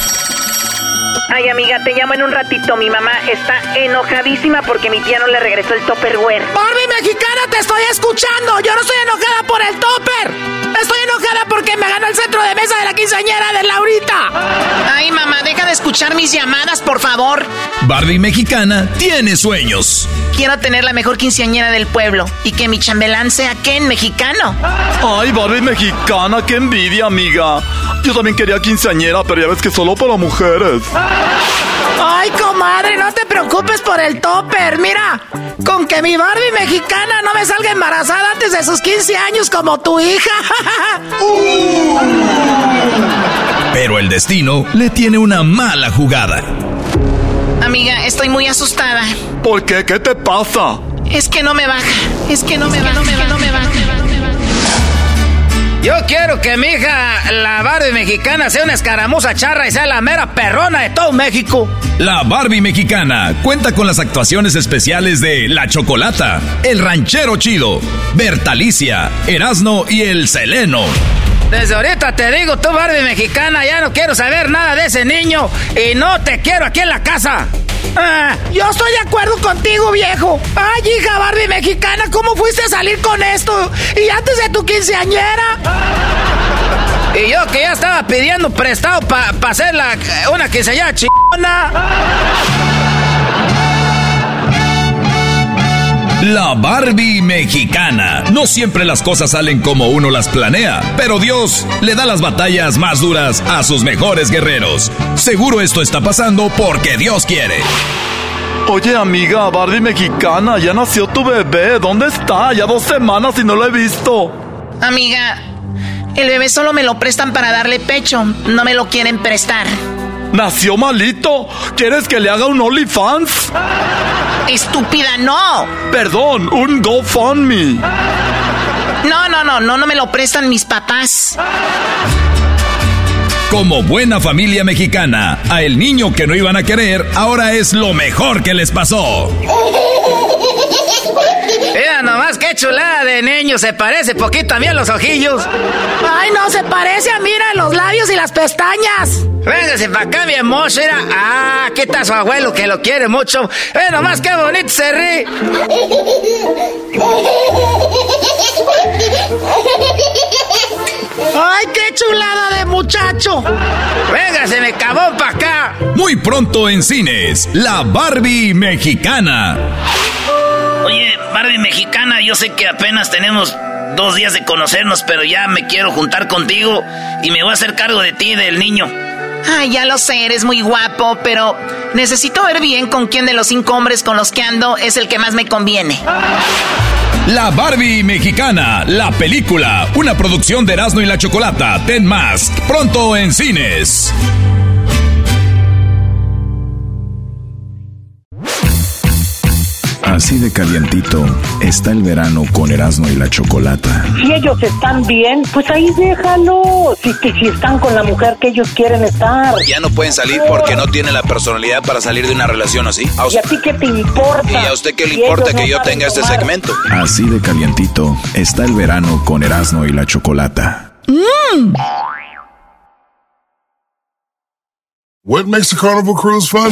Ay, amiga, te llamo en un ratito. Mi mamá está enojadísima porque mi tía no le regresó el Topperware. Barbie mexicana, te estoy escuchando. Yo no estoy enojada por el topper. Estoy enojada porque me ganó el centro de mesa de la quinceañera de Laurita. Ay, mamá, deja de escuchar mis llamadas, por favor. Barbie mexicana tiene sueños. Quiero tener la mejor quinceañera del pueblo y que mi chambelán sea Ken mexicano. Ay, Barbie mexicana, qué envidia, amiga. Yo también quería quinceañera, pero ya ves que solo para mujeres. Ay, comadre, no te preocupes por el topper. Mira, con que mi Barbie mexicana no me salga embarazada antes de sus 15 años como tu hija. Pero el destino le tiene una mala jugada. Amiga, estoy muy asustada. ¿Por qué? ¿Qué te pasa? Es que no me baja. Es que no me baja. No me baja. No me baja. Yo quiero que mi hija, la Barbie mexicana, sea una escaramuza charra y sea la mera perrona de todo México. La Barbie mexicana cuenta con las actuaciones especiales de La Chocolata, El Ranchero Chido, Bertalicia, Erasno y El Seleno. Desde ahorita te digo, tú Barbie mexicana, ya no quiero saber nada de ese niño y no te quiero aquí en la casa. Ah, yo estoy de acuerdo contigo, viejo. Ay, hija Barbie mexicana, ¿cómo fuiste a salir con esto? Y antes de tu quinceañera. Y yo que ya estaba pidiendo prestado para hacer la, una quinceañera chingona. La Barbie mexicana. No siempre las cosas salen como uno las planea, pero Dios le da las batallas más duras a sus mejores guerreros. Seguro esto está pasando porque Dios quiere. Oye, amiga, Barbie mexicana, ya nació tu bebé. ¿Dónde está? Ya dos semanas y no lo he visto. Amiga, el bebé solo me lo prestan para darle pecho. No me lo quieren prestar. Nació malito. ¿Quieres que le haga un OnlyFans? Estúpida, no. Perdón, un GoFundMe. No, no, no, no, no me lo prestan mis papás. Como buena familia mexicana, a el niño que no iban a querer, ahora es lo mejor que les pasó. Mira nomás qué chulada de niño, se parece poquito a mí a los ojillos. Ay, no, se parece a mira los labios y las pestañas. Véngase para acá, mi hermoso, mira. Ah, ¿qué tal su abuelo que lo quiere mucho? Ve nomás qué bonito se ríe. ¡Ay, qué chulada de muchacho! Véngase, me cabó para acá. Muy pronto en cines, la Barbie mexicana. Oye, Barbie mexicana, yo sé que apenas tenemos dos días de conocernos, pero ya me quiero juntar contigo y me voy a hacer cargo de ti, del niño. Ay, ya lo sé, eres muy guapo, pero necesito ver bien con quién de los cinco hombres con los que ando es el que más me conviene. La Barbie mexicana, la película, una producción de Erasmo y la Chocolata, Ten Mask, pronto en cines. Así de calientito está el verano con Erasmo y la Chocolata. Si ellos están bien, pues ahí déjalo. Si, si están con la mujer que ellos quieren estar. Ya no pueden salir porque no tienen la personalidad para salir de una relación así. ¿A ¿Y a ti qué te importa? ¿Y a usted qué le importa que yo tenga este segmento? Así de calientito está el verano con Erasmo y la Chocolata. Mm. What makes a carnival cruise fun?